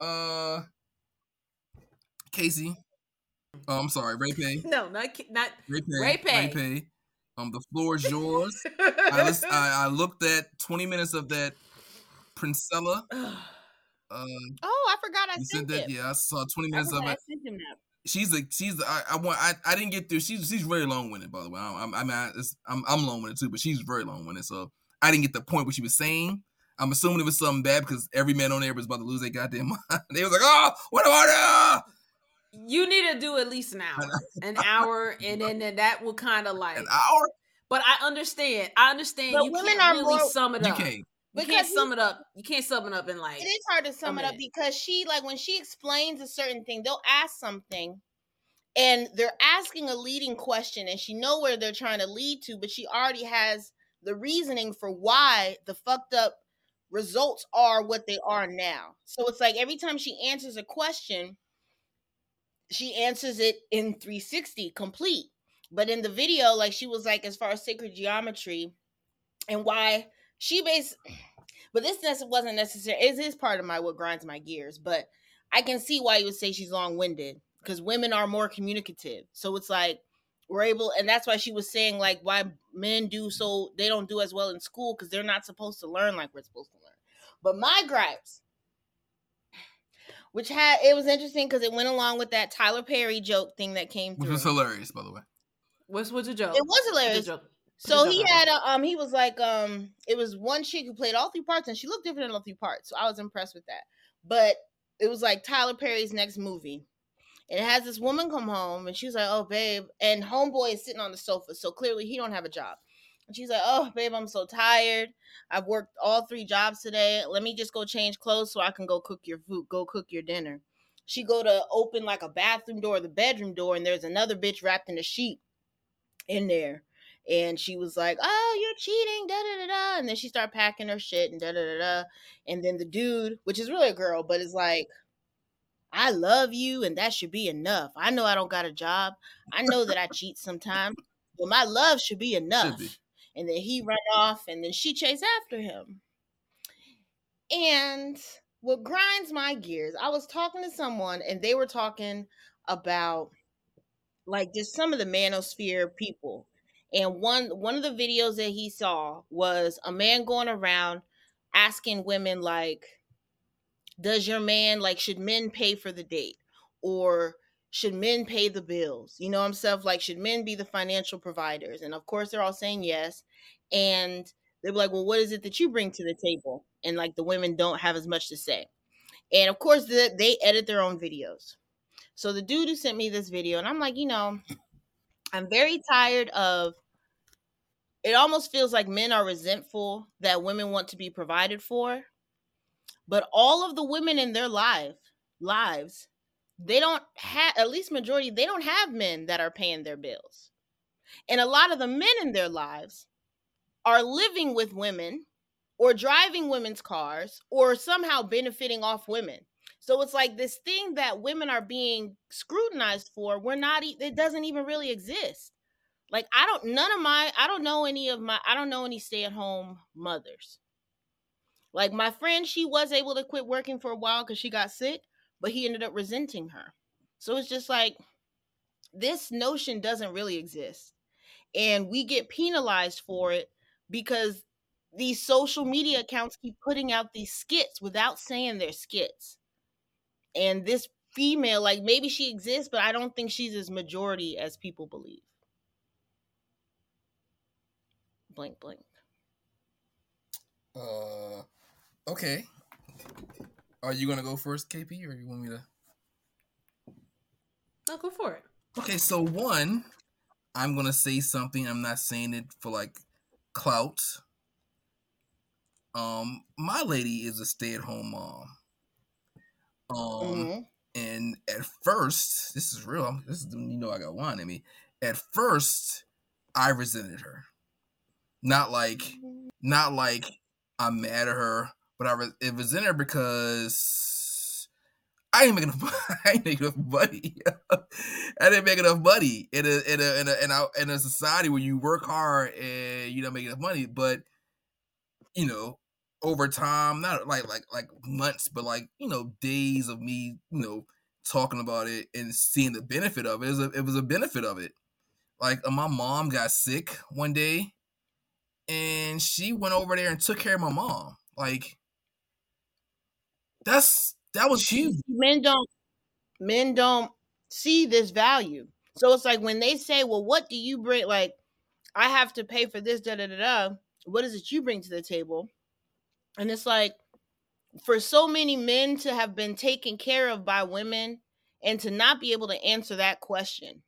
Uh, Casey. Oh, I'm sorry, Raypay.
No, not ki- not.
Raypay.
Ray Pay.
Ray Pay. Um, the floor is yours. I, lis- I I looked at 20 minutes of that Princella. Uh,
oh, I forgot I
you
sent
sent that?
it.
Yeah, I saw twenty
I
minutes of it.
sent him that.
She's a she's a, I, I want I, I didn't get through. She's she's very long winded by the way. I, I, I mean I, it's, I'm I'm long winded too, but she's very long winded. So I didn't get the point what she was saying. I'm assuming it was something bad because every man on there was about to lose their goddamn mind. they was like, oh, what about that?
You need to do at least an hour, an hour, and then, then that will kind of like.
An hour?
But I understand. I understand.
But
you
women
can't
are
really
more-
sum it
You
up.
Can't.
You
Because
can't sum it up. You can't sum it up in like.
It is hard to sum it up because she like when she explains a certain thing, they'll ask something and they're asking a leading question and she know where they're trying to lead to, but she already has the reasoning for why the fucked up results are what they are now. So it's like every time she answers a question, she answers it in 360 complete. But in the video, like she was like, as far as sacred geometry and why she base but this nec- wasn't necessary. It is part of my what grinds my gears, but I can see why you would say she's long winded because women are more communicative. So it's like we're able, and that's why she was saying like why men do so they don't do as well in school because they're not supposed to learn like we're supposed to learn. But my gripes, which had it was interesting because it went along with that Tyler Perry joke thing that came
Which
through.
was hilarious, by the way.
What's what's the joke?
it was
What's the
hilarious. So he had a um he was like um it was one chick who played all three parts and she looked different in all three parts. So I was impressed with that. But it was like Tyler Perry's next movie. And it has this woman come home and she's like, "Oh, babe," and homeboy is sitting on the sofa, so clearly he don't have a job. And she's like, "Oh, babe, I'm so tired. I've worked all three jobs today. Let me just go change clothes so I can go cook your food, go cook your dinner." She go to open like a bathroom door, the bedroom door, and there's another bitch wrapped in a sheet in there. And she was like, "Oh, you're cheating, da da da da." And then she started packing her shit and da da da da. And then the dude, which is really a girl, but is like, "I love you, and that should be enough. I know I don't got a job. I know that I cheat sometimes, but my love should be enough."
be.
And then he ran off, and then she chased after him. And what grinds my gears, I was talking to someone, and they were talking about like just some of the manosphere people and one one of the videos that he saw was a man going around asking women like does your man like should men pay for the date? Or should men pay the bills? You know himself like should men be the financial providers? And of course they're all saying yes. And they're like well what is it that you bring to the table? And like the women don't have as much to say. And of course the, they edit their own videos. So the dude who sent me this video, and I'm like, you know, I'm very tired of it almost feels like men are resentful that women want to be provided for. But all of the women in their life lives, they don't have at least majority, they don't have men that are paying their bills. And a lot of the men in their lives are living with women or driving women's cars or somehow benefiting off women. So it's like this thing that women are being scrutinized for. We're not. It doesn't even really exist. Like I don't. None of my. I don't know any of my. I don't know any stay-at-home mothers. Like my friend, she was able to quit working for a while because she got sick, but he ended up resenting her. So it's just like this notion doesn't really exist, and we get penalized for it because these social media accounts keep putting out these skits without saying they're skits and this female like maybe she exists but i don't think she's as majority as people believe blank blank
Uh, okay. Are you gonna go first, KP, or you want me to?
No, go for it.
Okay, so one, I'm gonna say something. I'm not saying it for like clout. Um, my lady is a stay-at-home mom. Um,
Mhm.
and at first, this is real. This is you know I got wine in me. At first, I resented her. Not like, not like I'm mad at her, but I re- it resented her because I didn't make enough. I didn't make enough money. I didn't make enough money in a in a in a in a, in a society where you work hard and you don't make enough money, but you know over time, not like like like months, but like you know days of me, you know, talking about it and seeing the benefit of it. It was a, it was a benefit of it. Like uh, my mom got sick one day, and she went over there and took care of my mom. Like That's that was huge.
Men don't men don't see this value. So it's like when they say, "Well, what do you bring?" Like, I have to pay for this. Da da da da. What is it you bring to the table? And it's like for so many men to have been taken care of by women and to not be able to answer that question.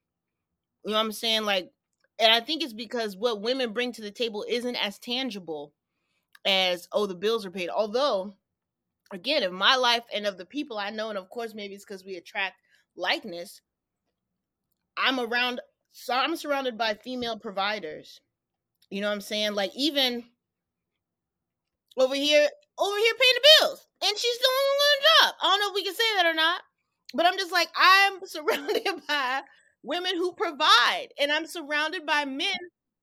You know what I'm saying? Like, and I think it's because what women bring to the table isn't as tangible as, oh, the bills are paid. Although, again, of my life and of the people I know, and of course, maybe it's because we attract likeness, I'm around, so I'm surrounded by female providers. You know what I'm saying? Like, even over here, over here paying the bills, and she's on a job. I don't know if we can say that or not, but I'm just like, I'm surrounded by women who provide, and I'm surrounded by men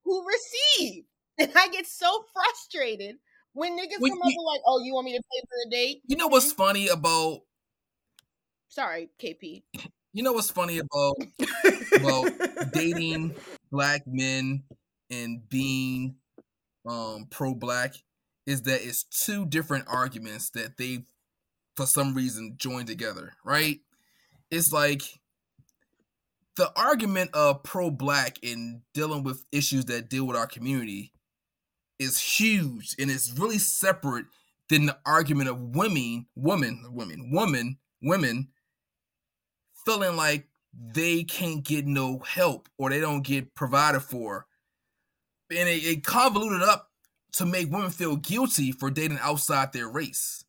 who receive. And I get so frustrated when niggas
When
come up
you-
and like, "Oh, you want me to pay for the date?"
You know what's funny about
Sorry, KP.
you know what's funny about Well, dating black men and being um pro black is that it's two different arguments that they for some reason joined together, right? It's like the argument of pro black in dealing with issues that deal with our community is huge and it's really separate than the argument of women, women, women, women, women feeling like they can't get no help or they don't get provided for. And it, it convoluted up to make women feel guilty for dating outside their race.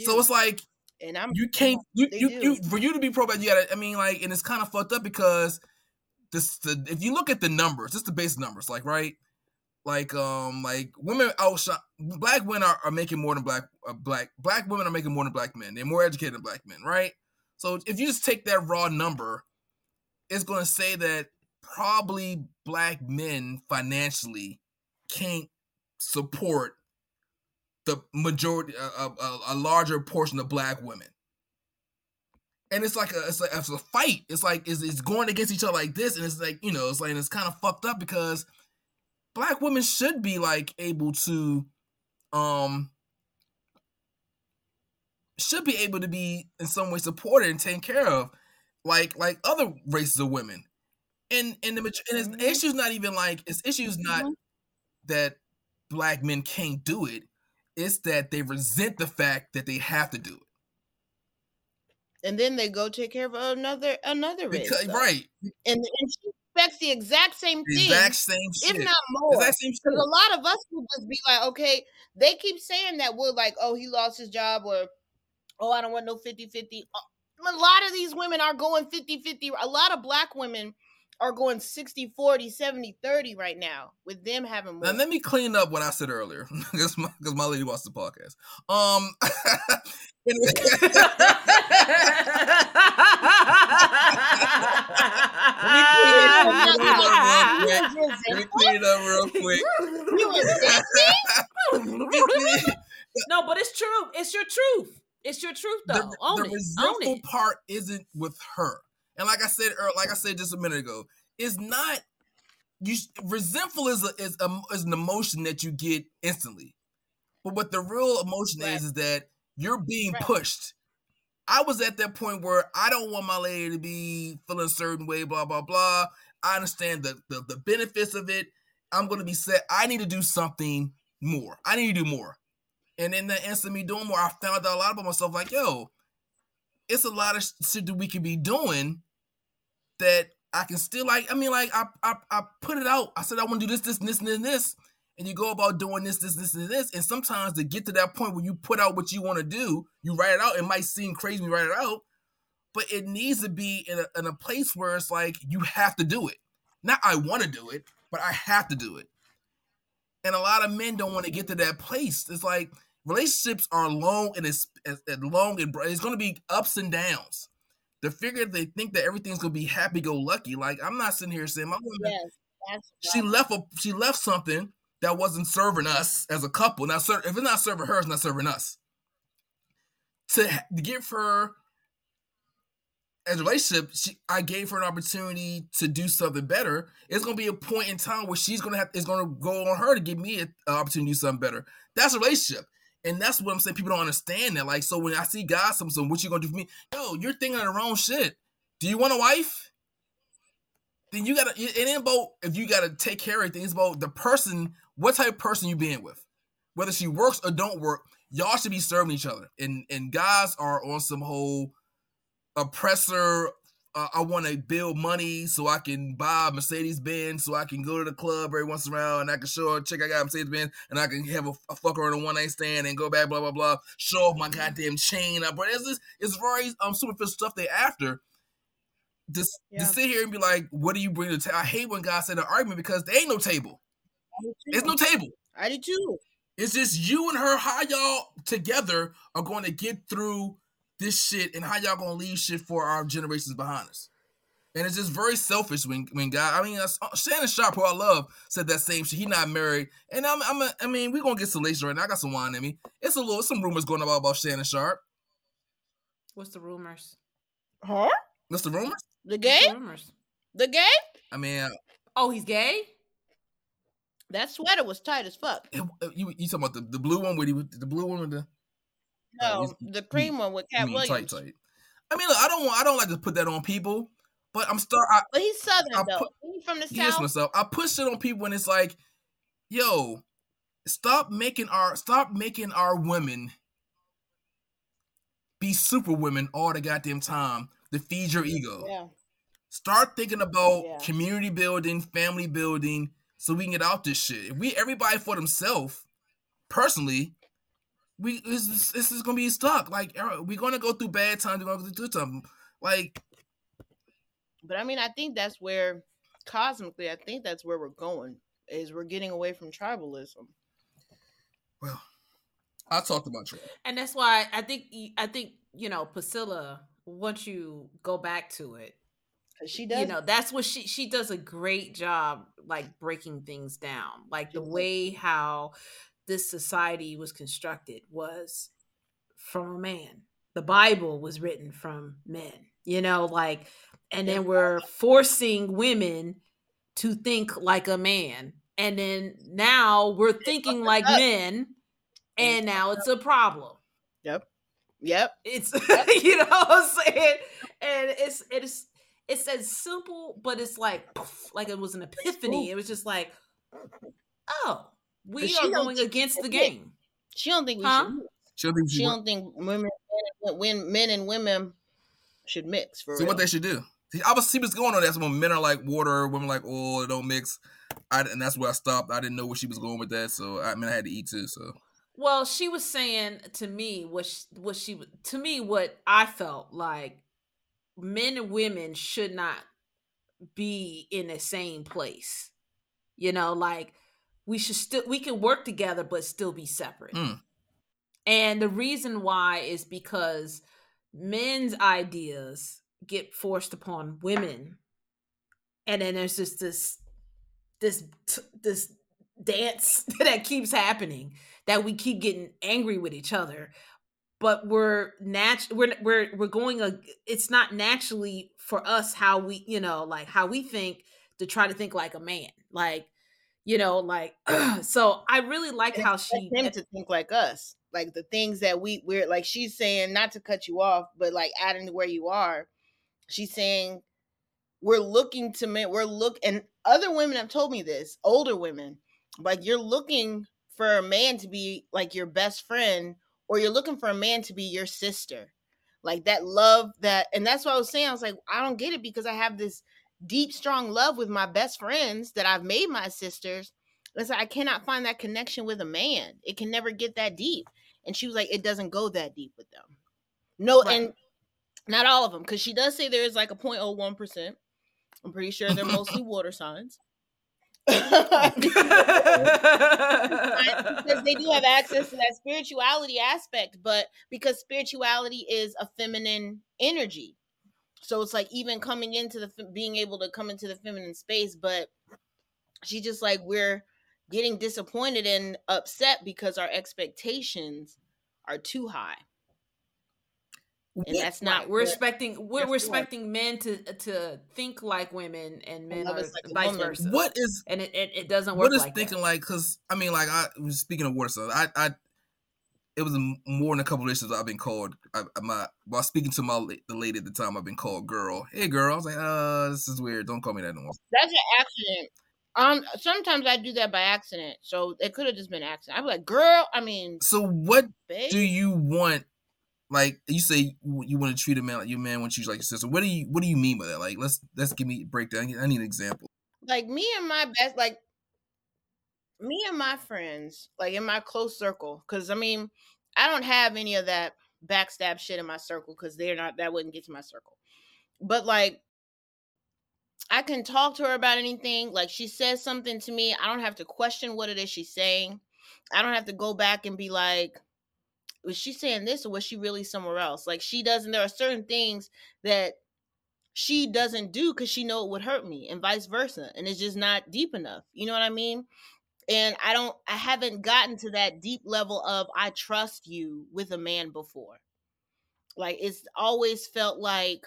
So it's like
and I'm
you can't you you, you for you to be pro black, you gotta I mean like and it's kind of fucked up because this the if you look at the numbers, just the base numbers, like right? Like um like women outshine black women are, are making more than black uh, black black women are making more than black men. They're more educated than black men, right? So if you just take that raw number, it's gonna say that probably black men financially can't support the majority a, a, a larger portion of black women and it's like a it's like it's a fight it's like it's, it's going against each other like this and it's like you know it's like it's kind of fucked up because black women should be like able to um should be able to be in some way supported and taken care of like like other races of women and and the and it's, the
Mhm.
issue's not even like it's issues not
Mhm.
that black men can't do it it's that they resent the fact that they have to do it
and then they go take care of another another race.
because right
And, and she expects the exact same
the
thing,
exact same shit
if not more.
exact same shit
Because a lot of us will just be like, okay, they keep saying that we're like, oh, he lost his job or, oh, I don't want no 50 50. A lot of these women are going 50 50. A lot of black women are going 60 40, 70 30 right now with them having more.
Now let me clean up what I said earlier, because my, 'cause my lady watched the podcast. Um, let me clean it up real quick.
You resent
no, but it's true. It's your truth. It's your truth, though.
the,
Own
the
it. Own
resentful
it.
part isn't with her, and like I said, ear- like I said just a minute ago, it's not. You resentful is a, is a, is an emotion that you get instantly, but what the real emotion
Right.
is is that you're being
Right.
pushed. I was at that point where I don't want my lady to be feeling a certain way, blah blah blah. I understand the the, the benefits of it. I'm gonna be set. I need to do something more. I need to do more. And in the instant me doing more, I found out a lot about myself. Like, yo, it's a lot of shit that we could be doing that I can still like. I mean, like I I, I put it out. I said I want to do this, this, and this, and this. And you go about doing this, this, this, and this. And sometimes to get to that point where you put out what you want to do, you write it out. It might seem crazy when you write it out, but it needs to be in a, in a place where it's like you have to do it. Not I want to do it, but I have to do it. And a lot of men don't want to get to that place. It's like relationships are long and it's it's long and it's going to be ups and downs. The figure they think that everything's to be happy go lucky. Like I'm not sitting here saying my woman
Yes, that's
she left a she left something that wasn't serving us as a couple. Now, if it's not serving her, it's not serving us. To, to give her as a relationship, she, I gave her an opportunity to do something better. It's gonna be a point in time where she's gonna have it's gonna go on her to give me an opportunity to do something better. That's a relationship. And that's what I'm saying. People don't understand that. Like, so when I see guys, some, some, what you gonna do for me? Yo, you're thinking of the wrong shit. Do you want a wife? Then you gotta. It ain't about if you gotta take care of things. About the person. What type of person you being with, whether she works or don't work. Y'all should be serving each other. And and guys are on some whole oppressor uh, I want to build money so I can buy a Mercedes Benz, so I can go to the club every once in a while, and I can show a chick I got a Mercedes Benz, and I can have a, a fucker on a one night stand and go back, blah blah blah. Show off my goddamn chain, uh, but it's just, it's very um superficial stuff they after. Just
Yeah.
to sit here and be like, what do you bring to the table? I hate when guys say the argument because there ain't no table. There's no table.
I do too.
It's just you and her, how y'all together are going to get through this shit and how y'all gonna leave shit for our generations behind us. And it's just very selfish when when God. I mean, uh, Shannon Sharpe, who I love, said that same shit. He not married, and I'm, I'm a, I mean, we gonna get salacious right now. I got some wine in me. It's a little, some rumors going about about Shannon Sharpe.
What's the rumors?
Huh?
What's the rumors?
The
What's
gay?
the rumors?
The gay?
I mean, uh,
Oh, he's gay.
That sweater was tight as fuck.
it- you you talking about the, the blue one with he, the blue one with the
No,
he's-
the cream one with Katt
mean
Williams.
tight tight. I mean, look, I don't want I don't like to put that on people, but I'm start. I,
But he's southern
I
though.
put-
He's from the south.
myself. I push it on people and it's like, yo, stop making our stop making our women be super women all the goddamn time to feed your ego.
Yeah.
Start thinking about
Yeah.
community building, family building, so we can get out this shit. If we everybody for themselves, personally, we this is, this is gonna be stuck. Like er, we're gonna go through bad times. We're gonna go through something. Like
But I mean, I think that's where cosmically, I think that's where we're going. Is we're getting away from tribalism.
well, I talked about you.
and that's why I think y- I think you know Priscilla. Once you go back to it,
She does.
you know that's what she she does a great job, like breaking things down, like the way how this society was constructed was from a man. The Bible was written from men, you know, like, and then we're forcing women to think like a man, and then now we're thinking like men, and now it's a problem
Yep. Yep.
It's you know what I'm saying, and it's it's it's as simple, but it's like like it was an epiphany. It was just like, oh, we
But
are going against the
that's it.
game.
She don't think we
Huh?
should.
She don't think
She
she
don't think women, when men and women should mix for
See
real.
what they should do. See, I was see what's going on. That's when men are like water, women like oil, it don't mix. I, and that's where I stopped. I didn't know where she was going with that, so I mean I had to eat too. So
Well, she was saying to me what she, what she to me what I felt like men and women should not be in the same place. You know, like we should still we can work together but still be separate.
Mm.
And the reason why is because men's ideas get forced upon women. And then there's just this this this dance that keeps happening that we keep getting angry with each other but we're nat we're we're we're going a it's not naturally for us how we you know like how we think to try to think like a man like you know like so i really like how she
him to think like us, like the things that we we're like. She's saying not to cut you off, but like adding to where you are. She's saying we're looking to men. We're look and other women have told me this. Older women, like you're looking for a man to be like your best friend, or you're looking for a man to be your sister. Like that love that, and that's what I was saying. I was like, I don't get it because I have this deep, strong love with my best friends that I've made my sisters. It's like I cannot find that connection with a man. It can never get that deep. And she was like, it doesn't go that deep with them. No,
Right.
and not all of them, because she does say there is like a 0.01%. I'm pretty sure they're mostly water signs. because they do have access to that spirituality aspect, but because spirituality is a feminine energy. So it's like even coming into the being able to come into the feminine space, but she just like we're getting disappointed and upset because our expectations are too high. And
What-
that's
Not
not
we're expecting we're, expecting men to to think like women and men are
like
vice versa.
what is
And it, it, it doesn't work
what is
like
thinking
that.
like? Because I mean, like I was speaking of so I I it was more than a couple of issues I've been called. I, my while speaking to my the lady at the time, I've been called girl. Hey, girl. I was like, uh, this is weird. Don't call me that no more.
That's an accident. Um, sometimes I do that by accident, so it could have just been accident. I'm like, girl. I mean,
so what babe? do you want? Like you say, you want to treat a man like your man wants you like your sister. What do you What do you mean by that? Like, let's let's give me a breakdown. I need an example.
Like me and my best, like me and my friends, like in my close circle, because I mean, I don't have any of that backstab shit in my circle because they're not that wouldn't get to my circle. But like I can talk to her about anything. Like she says something to me, I don't have to question what it is she's saying. I don't have to go back and be like, was she saying this or was she really somewhere else? Like she doesn't. There are certain things that she doesn't do because she know it would hurt me, and vice versa, and it's just not deep enough. You know what I mean? And I don't. I haven't gotten to that deep level of I trust you with a man before. Like it's always felt like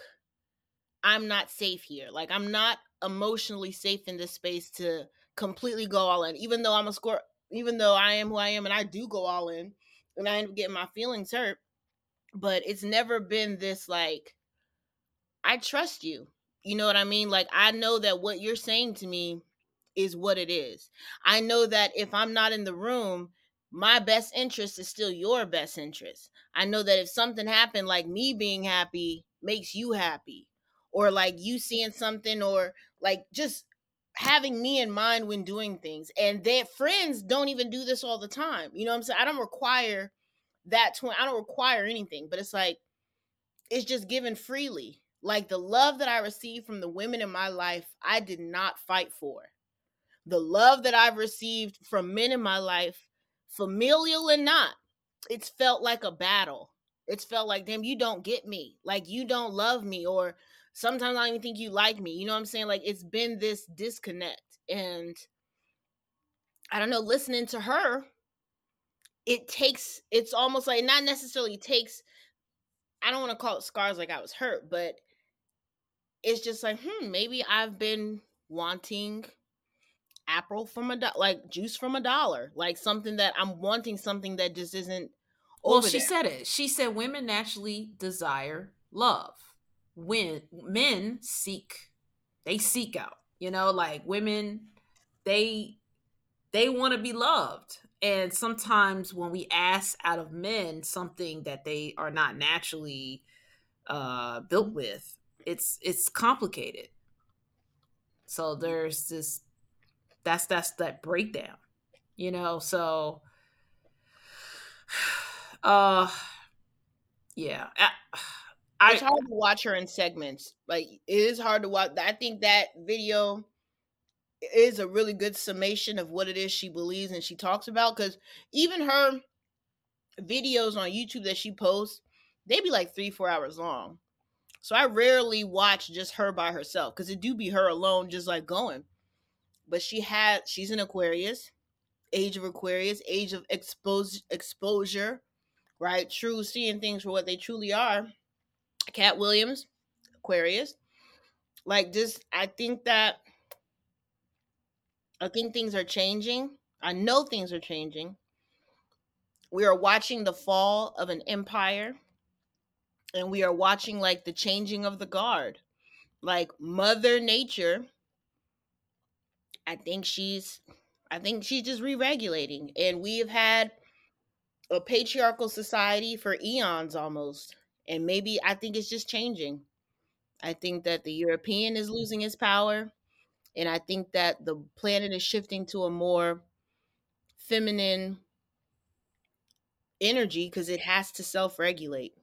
I'm not safe here. Like I'm not emotionally safe in this space to completely go all in. Even though I'm a score, even though I am who I am and I do go all in and I end up getting my feelings hurt. But it's never been this like I trust you. You know what I mean? Like I know that what you're saying to me is what it is. I know that if I'm not in the room, my best interest is still your best interest. I know that if something happened like me being happy makes you happy or like you seeing something or like just having me in mind when doing things and their friends don't even do this all the time you know what i'm saying i don't require that twin i don't require anything but it's like it's just given freely like the love that i received from the women in my life i did not fight for the love that i've received from men in my life familial and not it's felt like a battle it's felt like damn you don't get me like you don't love me or sometimes I don't even think you like me. You know what I'm saying? Like it's been this disconnect. And I don't know, listening to her, it takes, it's almost like not necessarily takes, I don't want to call it scars like I was hurt, but it's just like, hmm, maybe I've been wanting apple from a do- like juice from a dollar, like something that I'm wanting something that just isn't.
well, she there. said it. She said women naturally desire love when men seek they seek out you know like women they they want to be loved and sometimes when we ask out of men something that they are not naturally uh built with it's it's complicated so there's this that's that's that breakdown you know so uh yeah I,
I, it's hard to watch her in segments. Like it is hard to watch. I think that video is a really good summation of what it is she believes and she talks about. Because even her videos on YouTube that she posts, they be like three, four hours long. So I rarely watch just her by herself because it do be her alone, just like going. But she had, she's an Aquarius, age of Aquarius, age of expose exposure, right? True, seeing things for what they truly are Katt Williams, Aquarius. Like just I think that I think things are changing. I know things are changing. We are watching the fall of an empire and we are watching like the changing of the guard. Like mother nature I think she's I think she's just re-regulating and we have had a patriarchal society for eons almost and maybe I think it's just changing. I think that the European is losing its power, and I think that the planet is shifting to a more feminine energy because it has to self-regulate.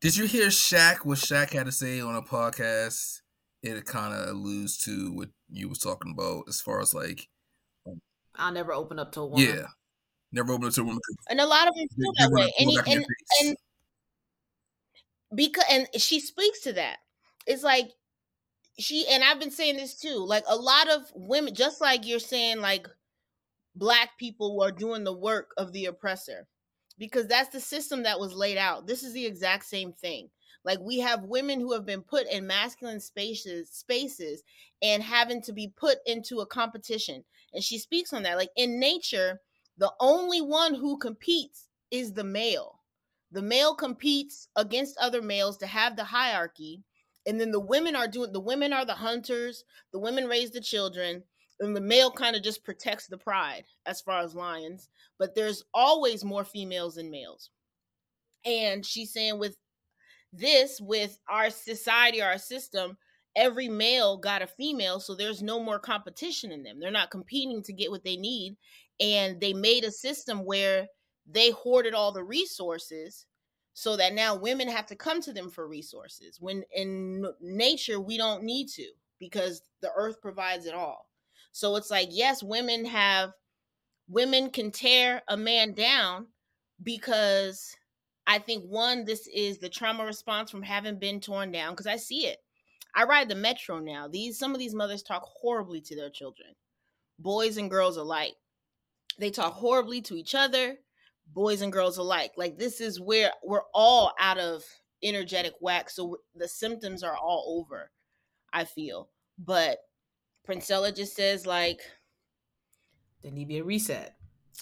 Did you hear Shaq? What Shaq had to say on a podcast? It kind of alludes to what you was talking about as far as like.
Um I'll never open up to a woman.
Yeah, never open up to a woman.
And a lot of them feel that way. And, he, and, and because and she speaks to that it's like she and i've been saying this too like a lot of women just like you're saying like black people are doing the work of the oppressor because that's the system that was laid out this is the exact same thing like we have women who have been put in masculine spaces spaces and having to be put into a competition and she speaks on that like in nature the only one who competes is the male. The male competes against other males to have the hierarchy, and then the women are doing the women are the hunters, the women raise the children, and the male kind of just protects the pride as far as lions, but there's always more females than males. And she's saying with this with our society our system every male got a female so there's no more competition in them. They're not competing to get what they need and they made a system where they hoarded all the resources so that now women have to come to them for resources when in nature we don't need to because the earth provides it all. So it's like yes women have women can tear a man down because i think one this is the trauma response from having been torn down because i see it i ride the metro now these some of these mothers talk horribly to their children boys and girls alike they talk horribly to each other boys and girls alike. Like this is where we're all out of energetic whack, so the symptoms are all over. I feel, but Princella just says like
there need to be a reset.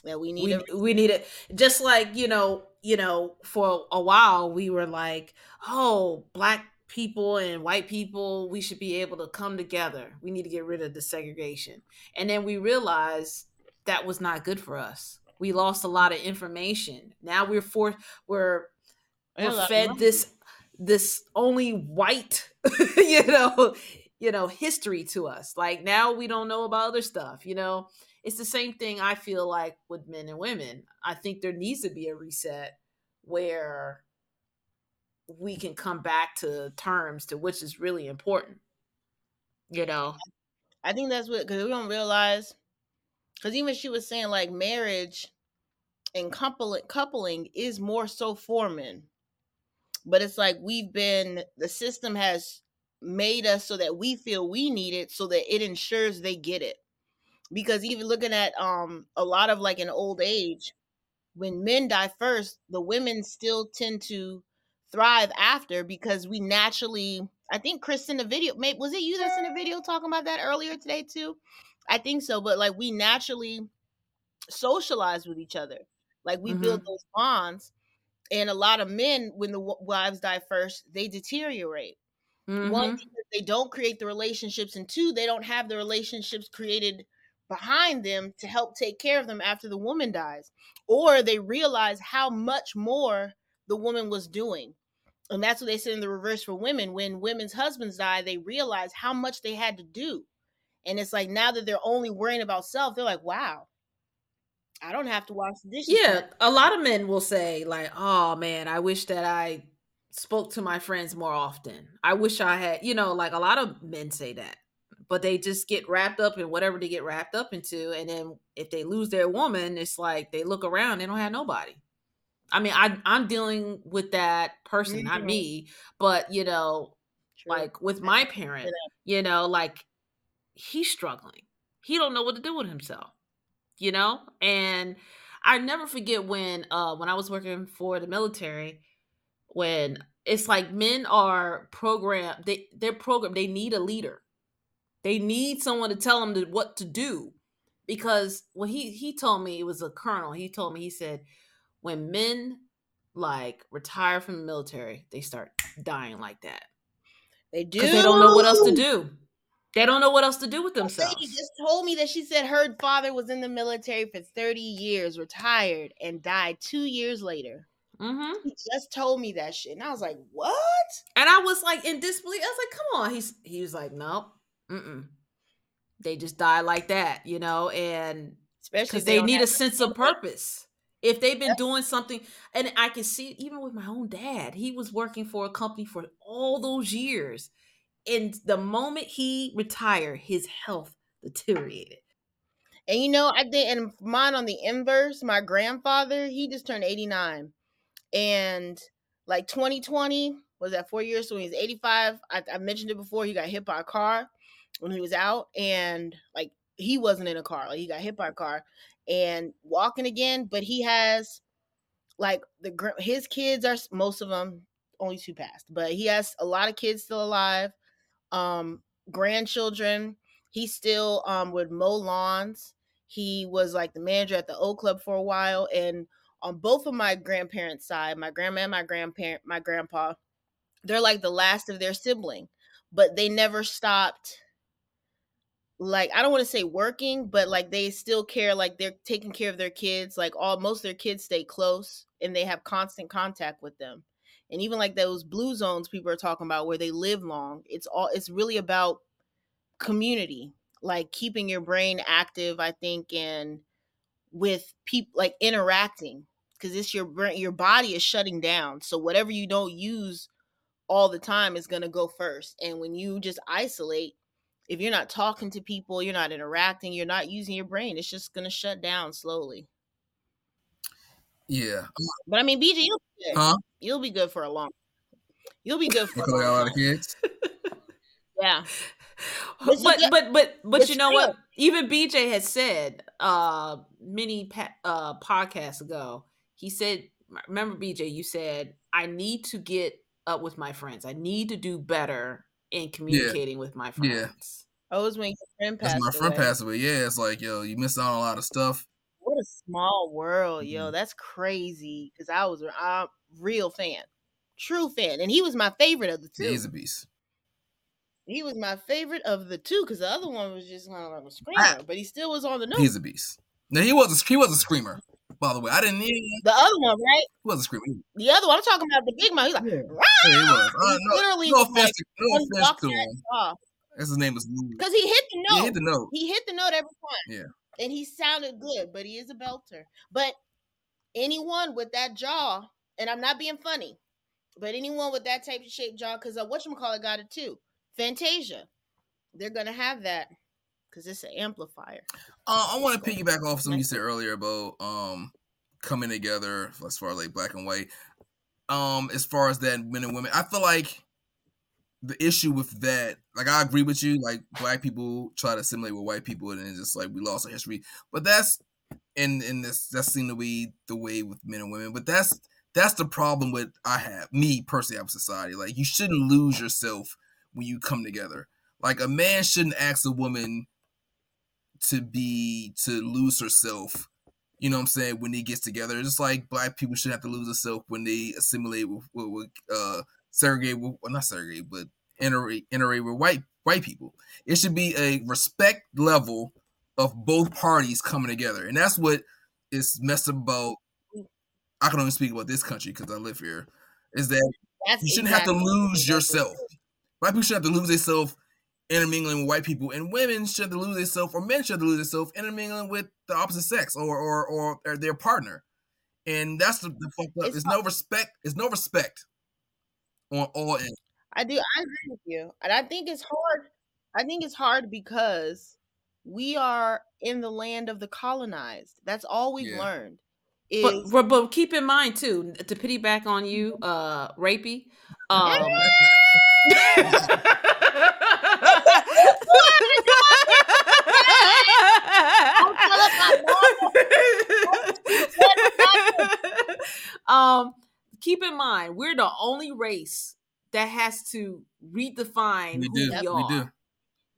That we need.
We,
a-
we need it. Just like you know, you know, for a while we were like, oh, black people and white people, we should be able to come together. We need to get rid of the segregation, and then we realized that was not good for us we lost a lot of information. Now we're for we're we're fed this this only white, you know, you know, history to us. Like now we don't know about other stuff, you know. It's the same thing I feel like with men and women. I think there needs to be a reset where we can come back to terms to which is really important. You know.
I think that's what because we don't realize because even she was saying like marriage and coupling coupling is more so for men but it's like we've been the system has made us so that we feel we need it so that it ensures they get it because even looking at um a lot of like an old age when men die first the women still tend to thrive after because we naturally i think chris in the video maybe was it you that's in the video talking about that earlier today too i think so but like we naturally socialize with each other like we mm-hmm. build those bonds. And a lot of men, when the wives die first, they deteriorate. Mm-hmm. One, they don't create the relationships, and two, they don't have the relationships created behind them to help take care of them after the woman dies. Or they realize how much more the woman was doing. And that's what they said in the reverse for women. When women's husbands die, they realize how much they had to do. And it's like now that they're only worrying about self, they're like, wow, I don't have to wash the dishes.
Yeah, a lot of men will say like, "Oh man, I wish that I spoke to my friends more often. I wish I had, you know, like a lot of men say that." But they just get wrapped up in whatever they get wrapped up into and then if they lose their woman, it's like they look around, they don't have nobody. I mean, I I'm dealing with that person, mm-hmm. not me, but you know, True. like with my parent, you know, like he's struggling. He don't know what to do with himself you know? And I never forget when uh when I was working for the military when it's like men are programmed they they're programmed they need a leader. They need someone to tell them to, what to do. Because when he he told me it was a colonel, he told me he said when men like retire from the military, they start dying like that.
They do.
They don't know what else to do. They don't know what else to do with themselves.
Lady just told me that she said her father was in the military for 30 years, retired, and died two years later. Mm-hmm. He just told me that shit. And I was like, what?
And I was like in disbelief. I was like, come on. He's he was like, nope. Mm-mm. They just die like that, you know, and especially because they, they need a sense of purpose. If they've been doing something, and I can see even with my own dad, he was working for a company for all those years And the moment he retired, his health deteriorated.
And you know, I did, and mine on the inverse, my grandfather, he just turned 89. And like 2020 was that four years, so when he was 85. I, I mentioned it before, he got hit by a car when he was out, and like he wasn't in a car, like he got hit by a car and walking again, but he has like the his kids are most of them only two passed, but he has a lot of kids still alive um, grandchildren. He still um, would mow lawns. He was like the manager at the old Club for a while. And on both of my grandparents' side, my grandma and my grandparent, my grandpa, they're like the last of their sibling, but they never stopped. Like I don't want to say working, but like they still care. Like they're taking care of their kids. Like all most of their kids stay close and they have constant contact with them. And even like those blue zones people are talking about where they live long, it's all it's really about community, like keeping your brain active. I think and with people like interacting because it's your brain your body is shutting down so whatever you don't use all the time is going to go first and when you just isolate if you're not talking to people you're not interacting you're not using your brain it's just going to shut down slowly
Yeah.
but i mean bj you'll be good,
Huh?
you'll be good for a long you'll be good for
Because
a
I got a
long
lot of
time.
kids.
yeah
but
This
but but but you know
real.
what even bj has said uh many pa- uh podcasts ago he said remember bj you said i need to get up with my friends i need to do better in communicating with my
Yeah.
friends
oh it was when your friend
That's
passed
my friend
away.
passed away. Yeah, it's like, yo, you missed out on a lot of stuff.
what a small world yo
Mhm.
that's crazy because i was a real fan true fan and he was my favorite of the two
Yeah, he's a beast.
He was my favorite of the two because the other one was just kind of like a screamer, but he still was on the note.
He's a beast. No, he was a, he was a screamer. By the way, I didn't. He
the other one, right?
was a screamer.
The other one, I'm talking about the big mouth. He's like,
Yeah,
"Rah!"
he was. Uh, no,
literally
no offense,
like,
to, no offense to him. That's his name is Lou.
Because he hit the
Yeah,
note.
he hit the note.
He hit the note every time.
Yeah.
And he sounded good, but he is a belter. But anyone with that jaw, and I'm not being funny, but anyone with that type of shaped jaw, because uh, whatchamacallit got it too. Fantasia. They're going to have that because it's an amplifier.
Uh, I want to piggyback off something you said earlier about um coming together as far as like black and white. Um, as far as that men and women, I feel like the issue with that, like I agree with you, like black people try to assimilate with white people, and it's just like we lost our history. But that's and and this that seemed to be the way with men and women. But that's that's the problem with I have me personally have society. Like you shouldn't lose yourself when you come together. Like a man shouldn't ask a woman to be to lose herself. You know what I'm saying? When he gets together, just like black people should have to lose themselves when they assimilate with, with, with uh segregate with well not segregate but integrate integrate with white white people. It should be a respect level of both parties coming together, and that's what is messed about. I can only speak about this country because I live here. Is that
That's
you shouldn't have to lose yourself. Black people should have to lose themselves intermingling with white people, and women should to lose itself, or men should to lose itself, intermingling with the opposite sex or or or, or their partner. And that's the, the fucked up.
It's
There's no respect. There's no respect on all ends.
I do. I agree with you, and I think it's hard. I think it's hard because we are in the land of the colonized. That's all we've
Yeah.
learned. Is
but, but but keep in mind too to pity back on you uh Raypay um um keep in mind we're the only race that has to redefine
We
who
do.
we
We
are
do.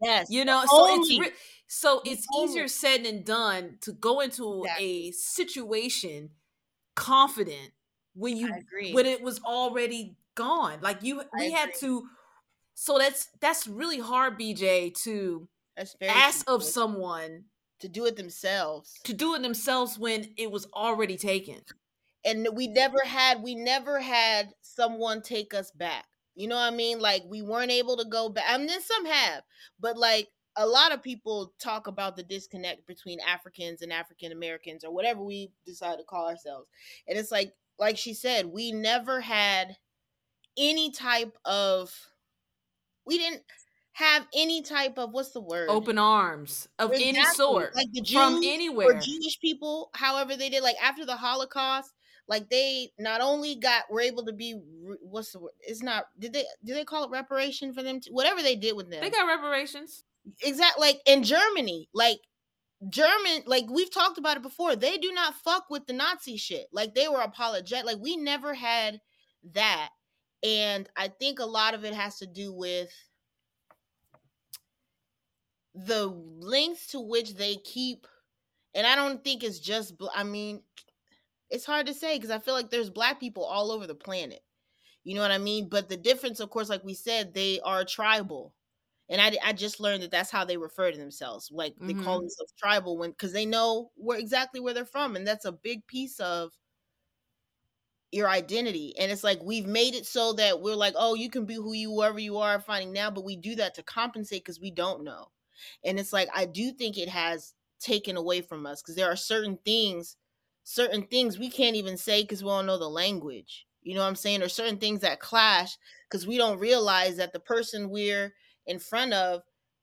yes,
you know so it's
Only.
re- so it's
only.
easier said than done to go into a situation confident when you
agree.
when it was already gone like you we had to so that's that's really hard bj to ask of someone
to do it themselves,
to do it themselves when it was already taken
and we never had. We never had someone take us back. You know what I mean? Like we weren't able to go back. I mean, some have, but like a lot of people talk about the disconnect between Africans and African Americans or whatever we decide to call ourselves. And it's like, like she said, we never had any type of, we didn't have any type of what's the word?
open arms of any sort
like the Jews
from
or
anywhere
Jewish people, however they did, like after the Holocaust, like they not only got were able to be what's the word? It's not did they do they call it reparation for them? To, whatever they did with them,
they got reparations
exactly like in Germany, like German, like we've talked about it before. They do not fuck with the Nazi shit. Like they were apologetic. Like we never had that, and I think a lot of it has to do with the lengths to which they keep and i don't think it's just i mean it's hard to say because I feel like there's black people all over the planet. You know what I mean? But the difference, of course, like we said, they are tribal. And I, I just learned that that's how they refer to themselves. Like they call
Mhm.
themselves tribal when because they know where exactly where they're from, and that's a big piece of your identity. And it's like we've made it so that we're like, oh, you can be who you whoever you are finding now, but we do that to compensate because we don't know. And it's like I do think it has taken away from us because there are certain things, certain things we can't even say because we don't know the language. You know what I'm saying? Or certain things that clash because we don't realize that the person we're in front of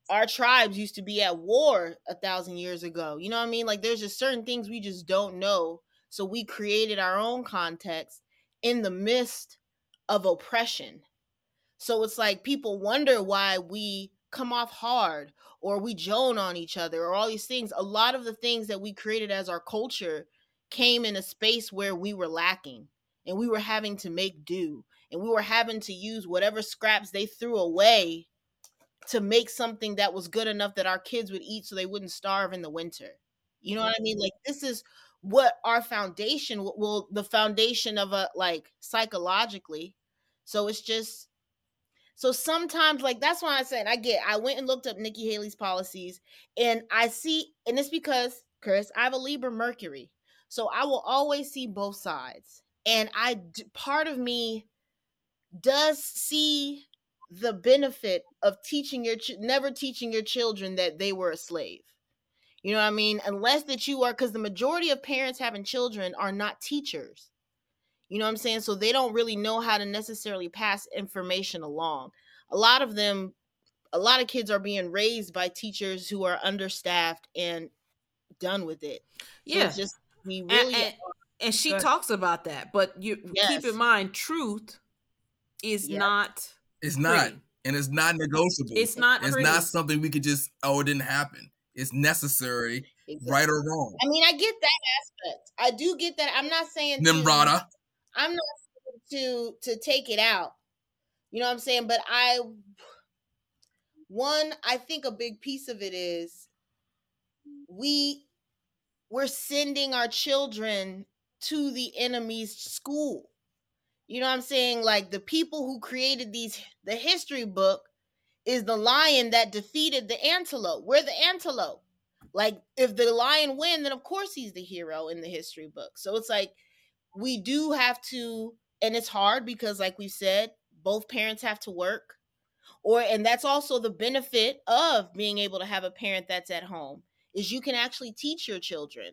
our tribes used to be at war a thousand years ago. You know what I mean? Like there's just certain things we just don't know. So we created our own context in the midst of oppression. So it's like people wonder why we come off hard or we joan on each other or all these things. A lot of the things that we created as our culture came in a space where we were lacking and we were having to make do and we were having to use whatever scraps they threw away to make something that was good enough that our kids would eat so they wouldn't starve in the winter. You know what I mean? Like this is what our foundation w- well the foundation of a like psychologically. So it's just so sometimes like that's why I said I get I went and looked up Nikki Haley's policies and I see and it's because Chris, I have a Libra Mercury. So I will always see both sides. And i part of me does see the benefit of teaching your never teaching your children that they were a slave. You know what I mean? Unless that you are cuz the majority of parents having children are not teachers. You know what I'm saying? So they don't really know how to necessarily pass information along. A lot of them a lot of kids are being raised by teachers who are understaffed and done with it. So
Yeah.
it's just we really
and, and she
Go
talks about that, but you keep in mind, truth is
Yep.
not.
It's not,
Pretty.
and it's not negotiable.
It's not.
It's
pretty.
not something we could just oh it didn't happen. It's necessary,
Exactly.
right or wrong.
I mean, I get that aspect. I do get that. I'm not saying to-
Nimrata.
I'm not saying to to take it out. You know what I'm saying? But I one, I think a big piece of it is we we're sending our children to the enemy's school. You know what I'm saying? Like the people who created these the history book is the lion that defeated the antelope. We're the antelope. Like if the lion win, then of course he's the hero in the history book. So it's like we do have to and it's hard because like we said, both parents have to work. Or and that's also the benefit of being able to have a parent that's at home is you can actually teach your children.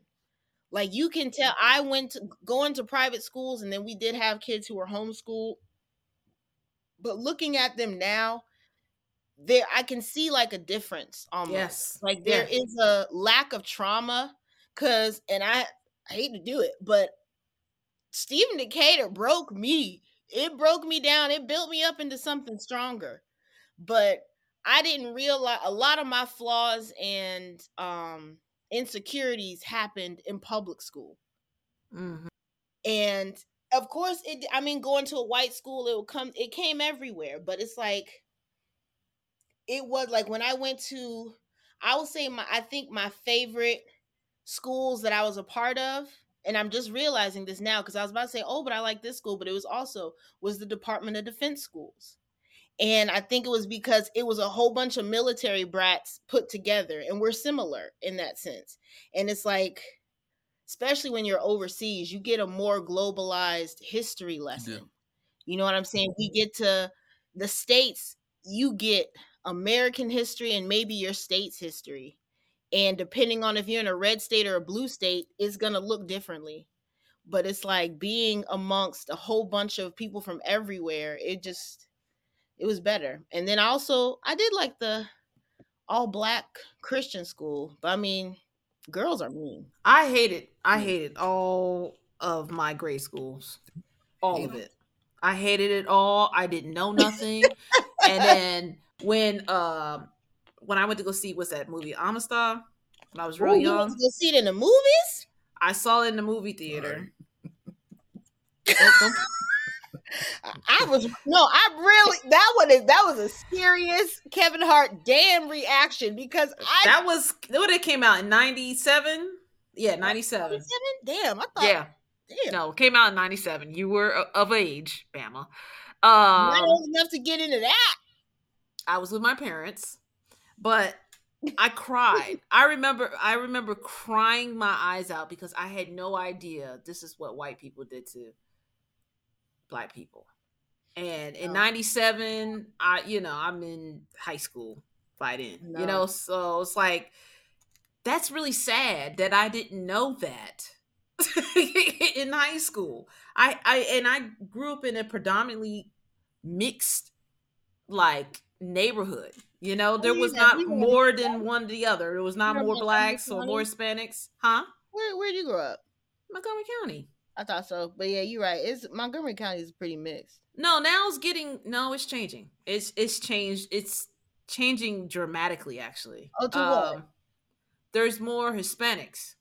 Like you can tell mm-hmm. I went to going to private schools and then we did have kids who were homeschooled. But looking at them now, there I can see like a difference almost.
Yes.
Like there
Yeah.
is a lack of trauma cuz and I, I hate to do it, but Stephen Decatur broke me. It broke me down. It built me up into something stronger. But I didn't realize a lot of my flaws and um insecurities happened in public school.
Mm-hmm.
And of course it I mean going to a white school it will come it came everywhere, but it's like it was like when I went to I would say my I think my favorite schools that I was a part of and I'm just realizing this now because I was about to say, oh, but I like this school, but it was also was the Department of Defense schools. And I think it was because it was a whole bunch of military brats put together, and we're similar in that sense. And it's like, especially when you're overseas, you get a more globalized history lesson.
do.
You know what I'm saying? We get to the states, you get American history and maybe your state's history. And depending on if you're in a red state or a blue state, it's going to look differently. But it's like being amongst a whole bunch of people from everywhere, it just it was better. And then also, I did like the all black Christian school. But I mean, girls are mean.
I hated. I
Mm.
hated all of my grade schools. All of it. I hated it all. I didn't know nothing. and then when um when I went to go see what's that movie Amistad when I was real
Ooh, you
young,
went to go see it in the movies?
I saw it in the movie theater.
Right.
Don't- don't-
I I was no, I really that one is that was a serious Kevin Hart damn reaction because I
that was what it came out in '97. Yeah, '97.
97? Damn, I thought
Yeah,
Damn.
No, came out in '97. You were of age, Bama.
Not
Um,
old enough to get into that.
I was with my parents, but I cried. I remember I remember crying my eyes out because I had no idea this is what white people did to black people. And in
Oh.
97, I you know, I'm in high school fighting.
No.
You know, so it's like that's really sad that I didn't know that in high school. I I and I grew up in a predominantly mixed like neighborhood. You know, there was not more than one or the other. There was not more blacks or more Hispanics. Huh?
Where where'd you grow up?
Montgomery County.
I thought so, but yeah, you're right. It's Montgomery County is pretty mixed.
No, now it's getting no, it's changing. It's it's changed. It's changing dramatically actually.
Oh, to what?
Um, there's more Hispanics.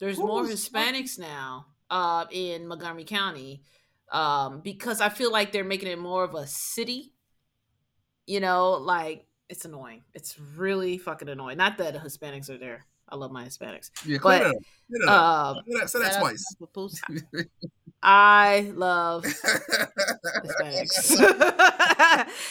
There's
Who
more Hispanics now uh in Montgomery County. Um, because I feel like they're making it more of a city. You know, like it's annoying. It's really fucking annoying. Not that the Hispanics are there. I love my Hispanics.
Yeah,
But,
clear that up. Clear that up.
Um,
Say that, say that twice.
I love Hispanics.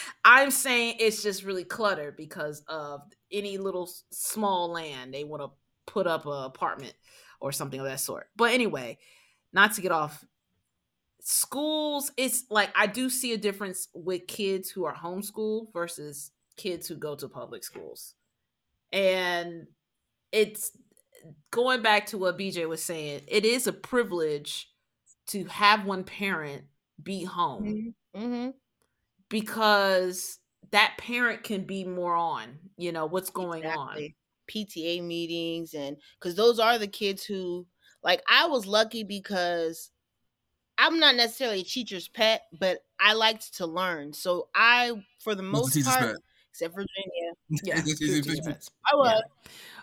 I'm saying it's just really cluttered because of any little small land they want to put up an apartment or something of that sort. But anyway, not to get off schools, it's like I do see a difference with kids who are homeschooled versus kids who go to public schools. And it's going back to what BJ was saying, it is a privilege to have one parent be home
Mm-hmm.
because that parent can be more on, you know, what's going on.
PTA meetings and because those are the kids who like I was lucky because I'm not necessarily a teacher's pet, but I liked to learn. So I, for the most
the
part,
pet?
except Virginia,
Yeah, true teacher pets.
I was.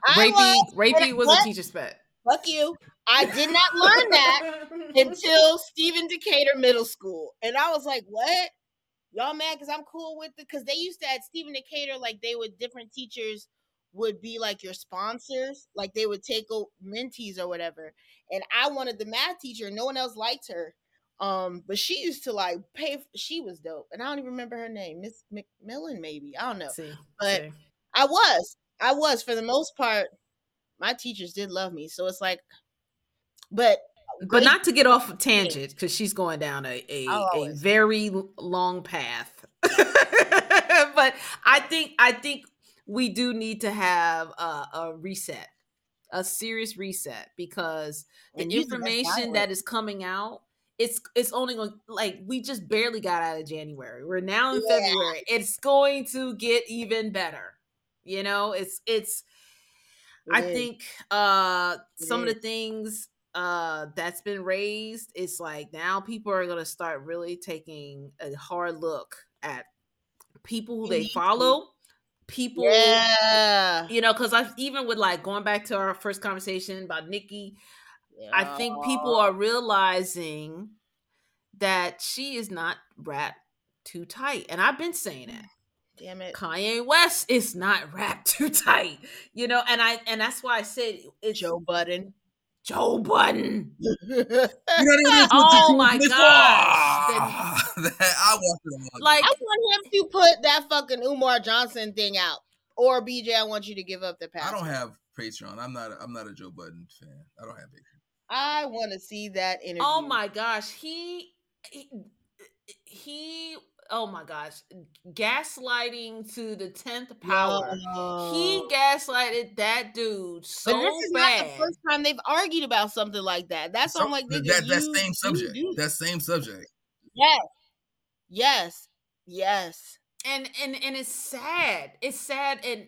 I
Raypay,
was.
Raypay was
What?
a teacher's pet.
Fuck you. I did not learn that until Stephen Decatur Middle School, and I was like, "What? Y'all mad because I'm cool with it?" Because they used to at Stephen Decatur, like they would different teachers would be like your sponsors, like they would take o- mentees or whatever. And I wanted the math teacher, no one else liked her. Um, but she used to like pay. f- She was dope, and I don't even remember her name, Miss McMillan, maybe I don't know.
See,
But
see.
I was. I was for the most part. My teachers did love me, so it's like, but
but not to get off a tangent because she's going down a a, a very long path. but I think I think we do need to have a, a reset, a serious reset because the information that is coming out. It's it's only going like we just barely got out of January. We're now in
Yeah.
February. It's going to get even better. You know, it's it's I
is.
think uh
It
some of the things uh that's been raised it's like now people are going to start really taking a hard look at people who
They
they
need to.
follow people
yeah,
you know cuz I even with like going back to our first conversation about Nikki I think people are realizing that she is not wrapped too tight and I've been saying that
Damn it,
Kanye West is not wrapped too tight you know and I and that's why I said it's
Joe Budden.
Joe Budden.
You know what
Oh my
This-
gosh.
Ah, I watched it all.
Like
I want him to put that fucking Umar Johnson thing out. Or BJ, I want you to give up the pass.
I don't have Patreon. I'm not. I'm not a Joe Budden fan. I don't have Patreon.
I want to see that interview.
oh my gosh, he, he he oh my gosh, gaslighting to the 10th power. He gaslighted that dude so
but this is
bad.
not the first time they've argued about something like that. That's why I'm like,
that, that, that
you-
same
you
subject.
do
That same subject.
Yes. Yes. Yes.
and and and it's sad. It's sad and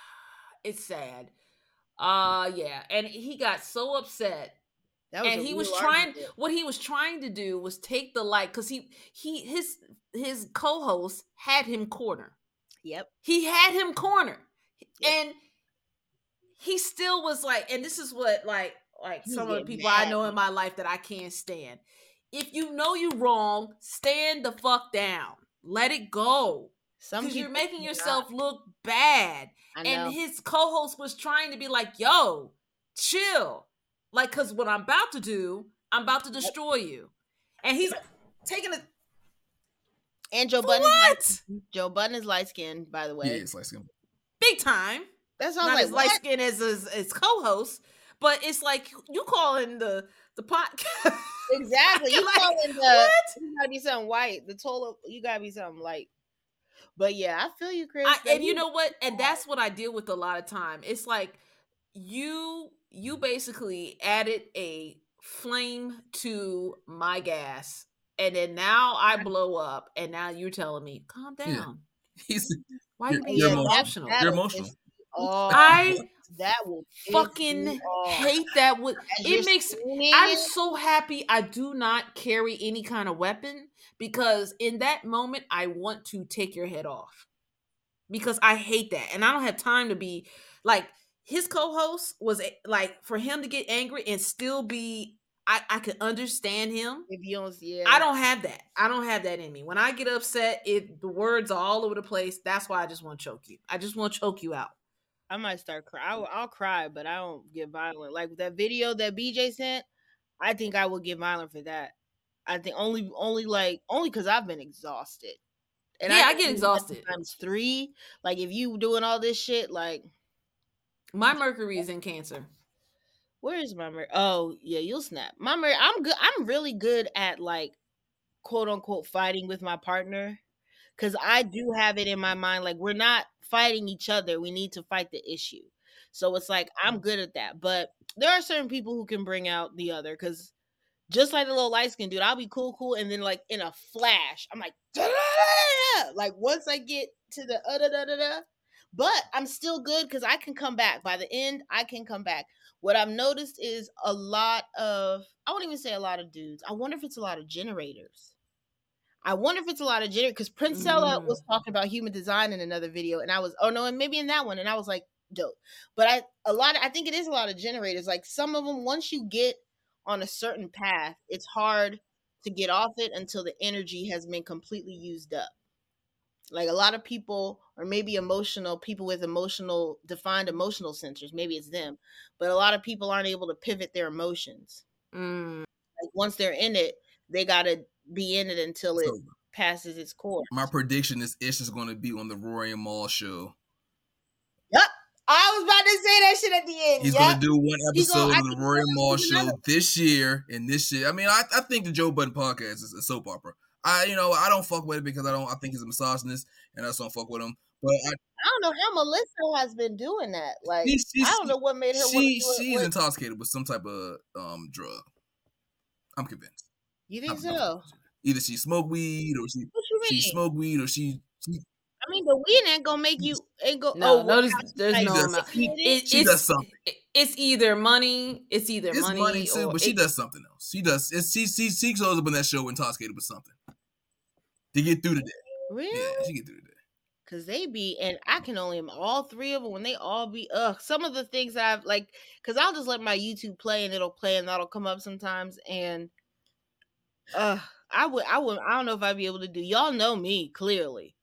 it's sad. Uh yeah, and he got so upset
That was
and he was trying
argument.
what he was trying to do was take the light because he he his his co-host had him corner.
Yep.
he had him corner.
Yep.
and he still was like and this is what like like
He
some of the people i know in my life that i can't stand. If you know you wrong stand the fuck down. Let it go. Because you're making yourself look bad. And his co-host was trying to be like yo chill Like, cause what I'm about to do, I'm about to destroy you. And he's taking it.
And Joe
For
Budden.
what?
Joe Budden is light skinned, by the way.
Yeah, it's like skin.
Big time.
That's all
Not
like
as light
what?
skinned as his, his co-host, but it's like you calling the the podcast.
Exactly. You
Like,
calling the
what?
you gotta be something white. The total you gotta be something light. But yeah, I feel you, Chris.
I, and you know what? And that's what I deal with a lot of time. It's like you you basically added a flame to my gas, and then now I blow up, and now you're telling me calm
Yeah.
down.
He's
Why you
You're-
being
you're emotional.
emotional?
that'll
You're emotional.
me.
I
that will
fucking hate that. With
As
it makes
screaming
I'm so happy I do not carry any kind of weapon because in that moment I want to take your head off. Because I hate that. And I don't have time to be like his co-host was eh, like for him to get angry and still be I I could understand him.
don't yeah.
I don't have that. I don't have that in me. When I get upset, it the words are all over the place. That's why I just want to choke you. I just want to choke you out.
I might start cry. I'll, I'll cry, but I don't get violent. Like that video that BJ sent, I think I would get violent for that. I think only, only like only because I've been exhausted.
Yeah, I
can
get exhausted.
times three. Like if you doing all this shit, like
My Mercury is in Cancer.
where is my mer- Oh yeah, you'll snap. My mer- I'm good. I'm really good at like quote unquote fighting with my partner because I do have it in my mind like we're not fighting each other. We need to fight the issue. So it's like I'm good at that. But there are certain people who can bring out the other because just like the little light skin dude, I'll be cool, cool, and then like in a flash, I'm like, like once I get to the uh, da, da, da, da, but I'm still good because I can come back. By the end, I can come back. What I've noticed is a lot of, I won't even say a lot of dudes. I wonder if it's a lot of generators. I wonder if it's a lot of generators because Princella
Mm.
was talking about human design in another video, and I was, oh no, and maybe in that one, and I was like, dope. But I, a lot, of, I think it is a lot of generators. Like some of them, once you get on a certain path, it's hard to get off it until the energy has been completely used up. Like a lot of people, or maybe emotional people with emotional defined emotional centers maybe it's them, but a lot of people aren't able to pivot their emotions.
Mm.
Like once they're in it, they gotta be in it until it
So
passes its course.
my prediction is Ish is going to be on the Rory and Mal show.
Yep I was about to say that shit at the end.
He's
Yup.
going to do one episode
gonna-
of the Rory and
he's Mal
show
another-
this year and this year. I mean, I, I think the Joe Budden podcast is a soap opera. I you know I don't fuck with it because I don't I think he's a misogynist and I just don't fuck with him. But I,
I don't know how Melyssa has been doing that. Like
She's- she's-
I don't know what made her. wanna
she
do it
she's
with-
intoxicated with some type of um drug. I'm convinced.
You think
I'm-
so?
Either she smoked weed or she
What
she smoked weed or she, she
I mean, the weed ain't gonna make you ain't go.
No,
oh,
no, there's, there's
like,
no
does-
amount.
she-
It,
she
it's,
does something.
it- It's either money. It's either
it's
money,
money, too,
or
but she does something else. She does. It's, she she she shows up in that show intoxicated with something to get through the day.
really?
Yeah, she get through the day.
Cause they be, and I can only all three of them when they all be. Ugh, some of the things that I've like, cause I'll just let my YouTube play and it'll play and that'll come up sometimes. And, uh, I would, I would, I don't know if I'd be able to do. Y'all know me clearly.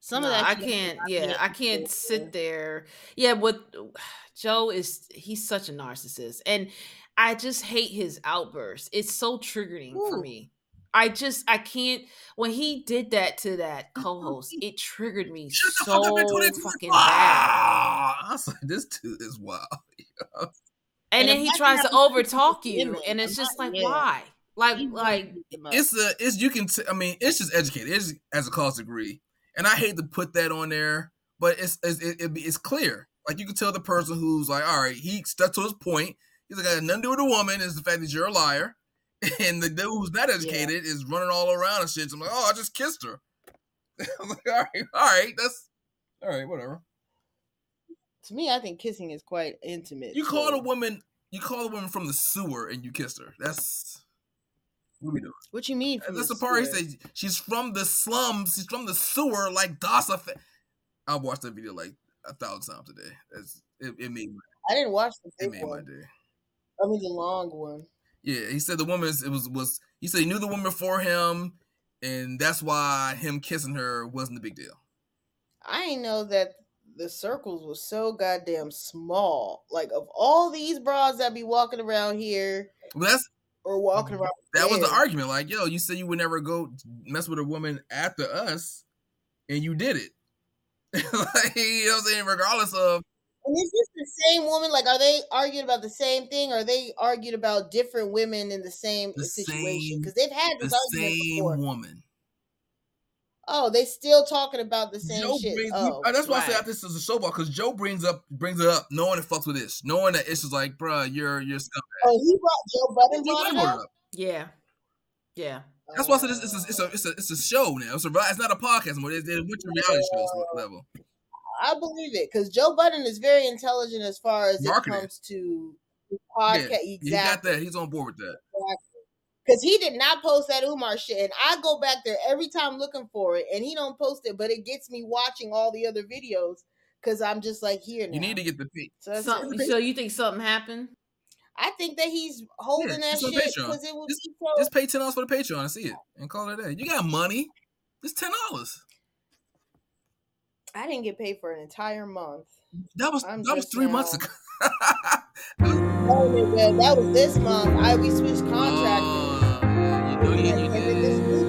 Some of that
I can't.
not
Yeah, I can't
able to
sit
do.
there. Yeah, what Joe is. He's such a narcissist, and I just hate his outbursts. It's so triggering for me. I just I can't. When he did that to that co-host, it triggered me
Shut
so
fuck up in 2024.
fucking bad.
I was like, this dude is wild.
And,
And
then he tries to overtalk
to
you,
women.
and it's
I'm
just like,
yeah.
why? Like,
You really
like
beat them up.
It's a it's you can t- I mean it's just educated. It's as a college degree, and I hate to put that on there, but it's it's it, it, it's clear. Like you can tell the person who's like, all right, he stuck to his point. He's like, got nothing to do with a woman. Is the fact that you're a liar, and the dude who's not educated is running all around and shit. So I'm like, oh, I just kissed her. I'm like, all right, all right, that's all right, whatever.
to me, I think kissing is quite intimate.
You called
so-
a woman, you called a woman from the sewer, and you kissed her. That's what we doing.
What you mean? from
That's
the
the part he said she's from the slums. She's from the sewer, like Dasa. Fa-. I watched that video like a thousand times a day. It, it made my,
I didn't watch the
it made my day.
I mean the long one.
Yeah, he said the woman it was was he said he knew the woman before him, and that's why him kissing her wasn't a big deal.
I ain't know that the circles was so goddamn small. Like of all these bras that be walking around here
Well, that's
or walking around,
that was the argument. Like, yo, you said you would never go mess with a woman after us, and you did it. like, you know what I'm saying? Regardless of
And is this the same woman? Like, are they arguing about the same thing? Or are they arguing about different women in the same
The
situation? Because they've had
the
this argument
same
before.
woman.
Oh, they still talking about the same
Joe
shit.
brings,
oh,
uh, that's why I say
right.
I think this is a show ball because Joe brings up brings it up, knowing it fucks with this, knowing that it's just like, bruh, you're you're scum.
Oh, he brought Joe Budden
Joe
brought it
brought
up.
up.
Yeah. Yeah.
That's why I said it's, it's, a, it's a it's a it's a show now. It's a it's not a podcast anymore. It's, it's a reality show level.
I believe it because Joe Budden is very intelligent as far as
Marketing.
it comes to podcast.
Yeah,
podcast.
he got that. He's on board with that.
Because he did not post that Umar shit, and I go back there every time looking for it, and he don't post it, but it gets me watching all the other videos because I'm just like here now.
You need to get the peak.
So, that's
Some-
it.
so you think something happened?
I think that he's holding
Yeah,
that shit because it would
Just-
be so.
Just pay ten dollars for the Patreon and see it, and call it a day. You got money. It's ten dollars.
I didn't get paid for an entire month.
That was
I'm
that was three months
now-
ago.
Oh, that was this month. I we switched contracts.
Yeah, you know, you
this,
did.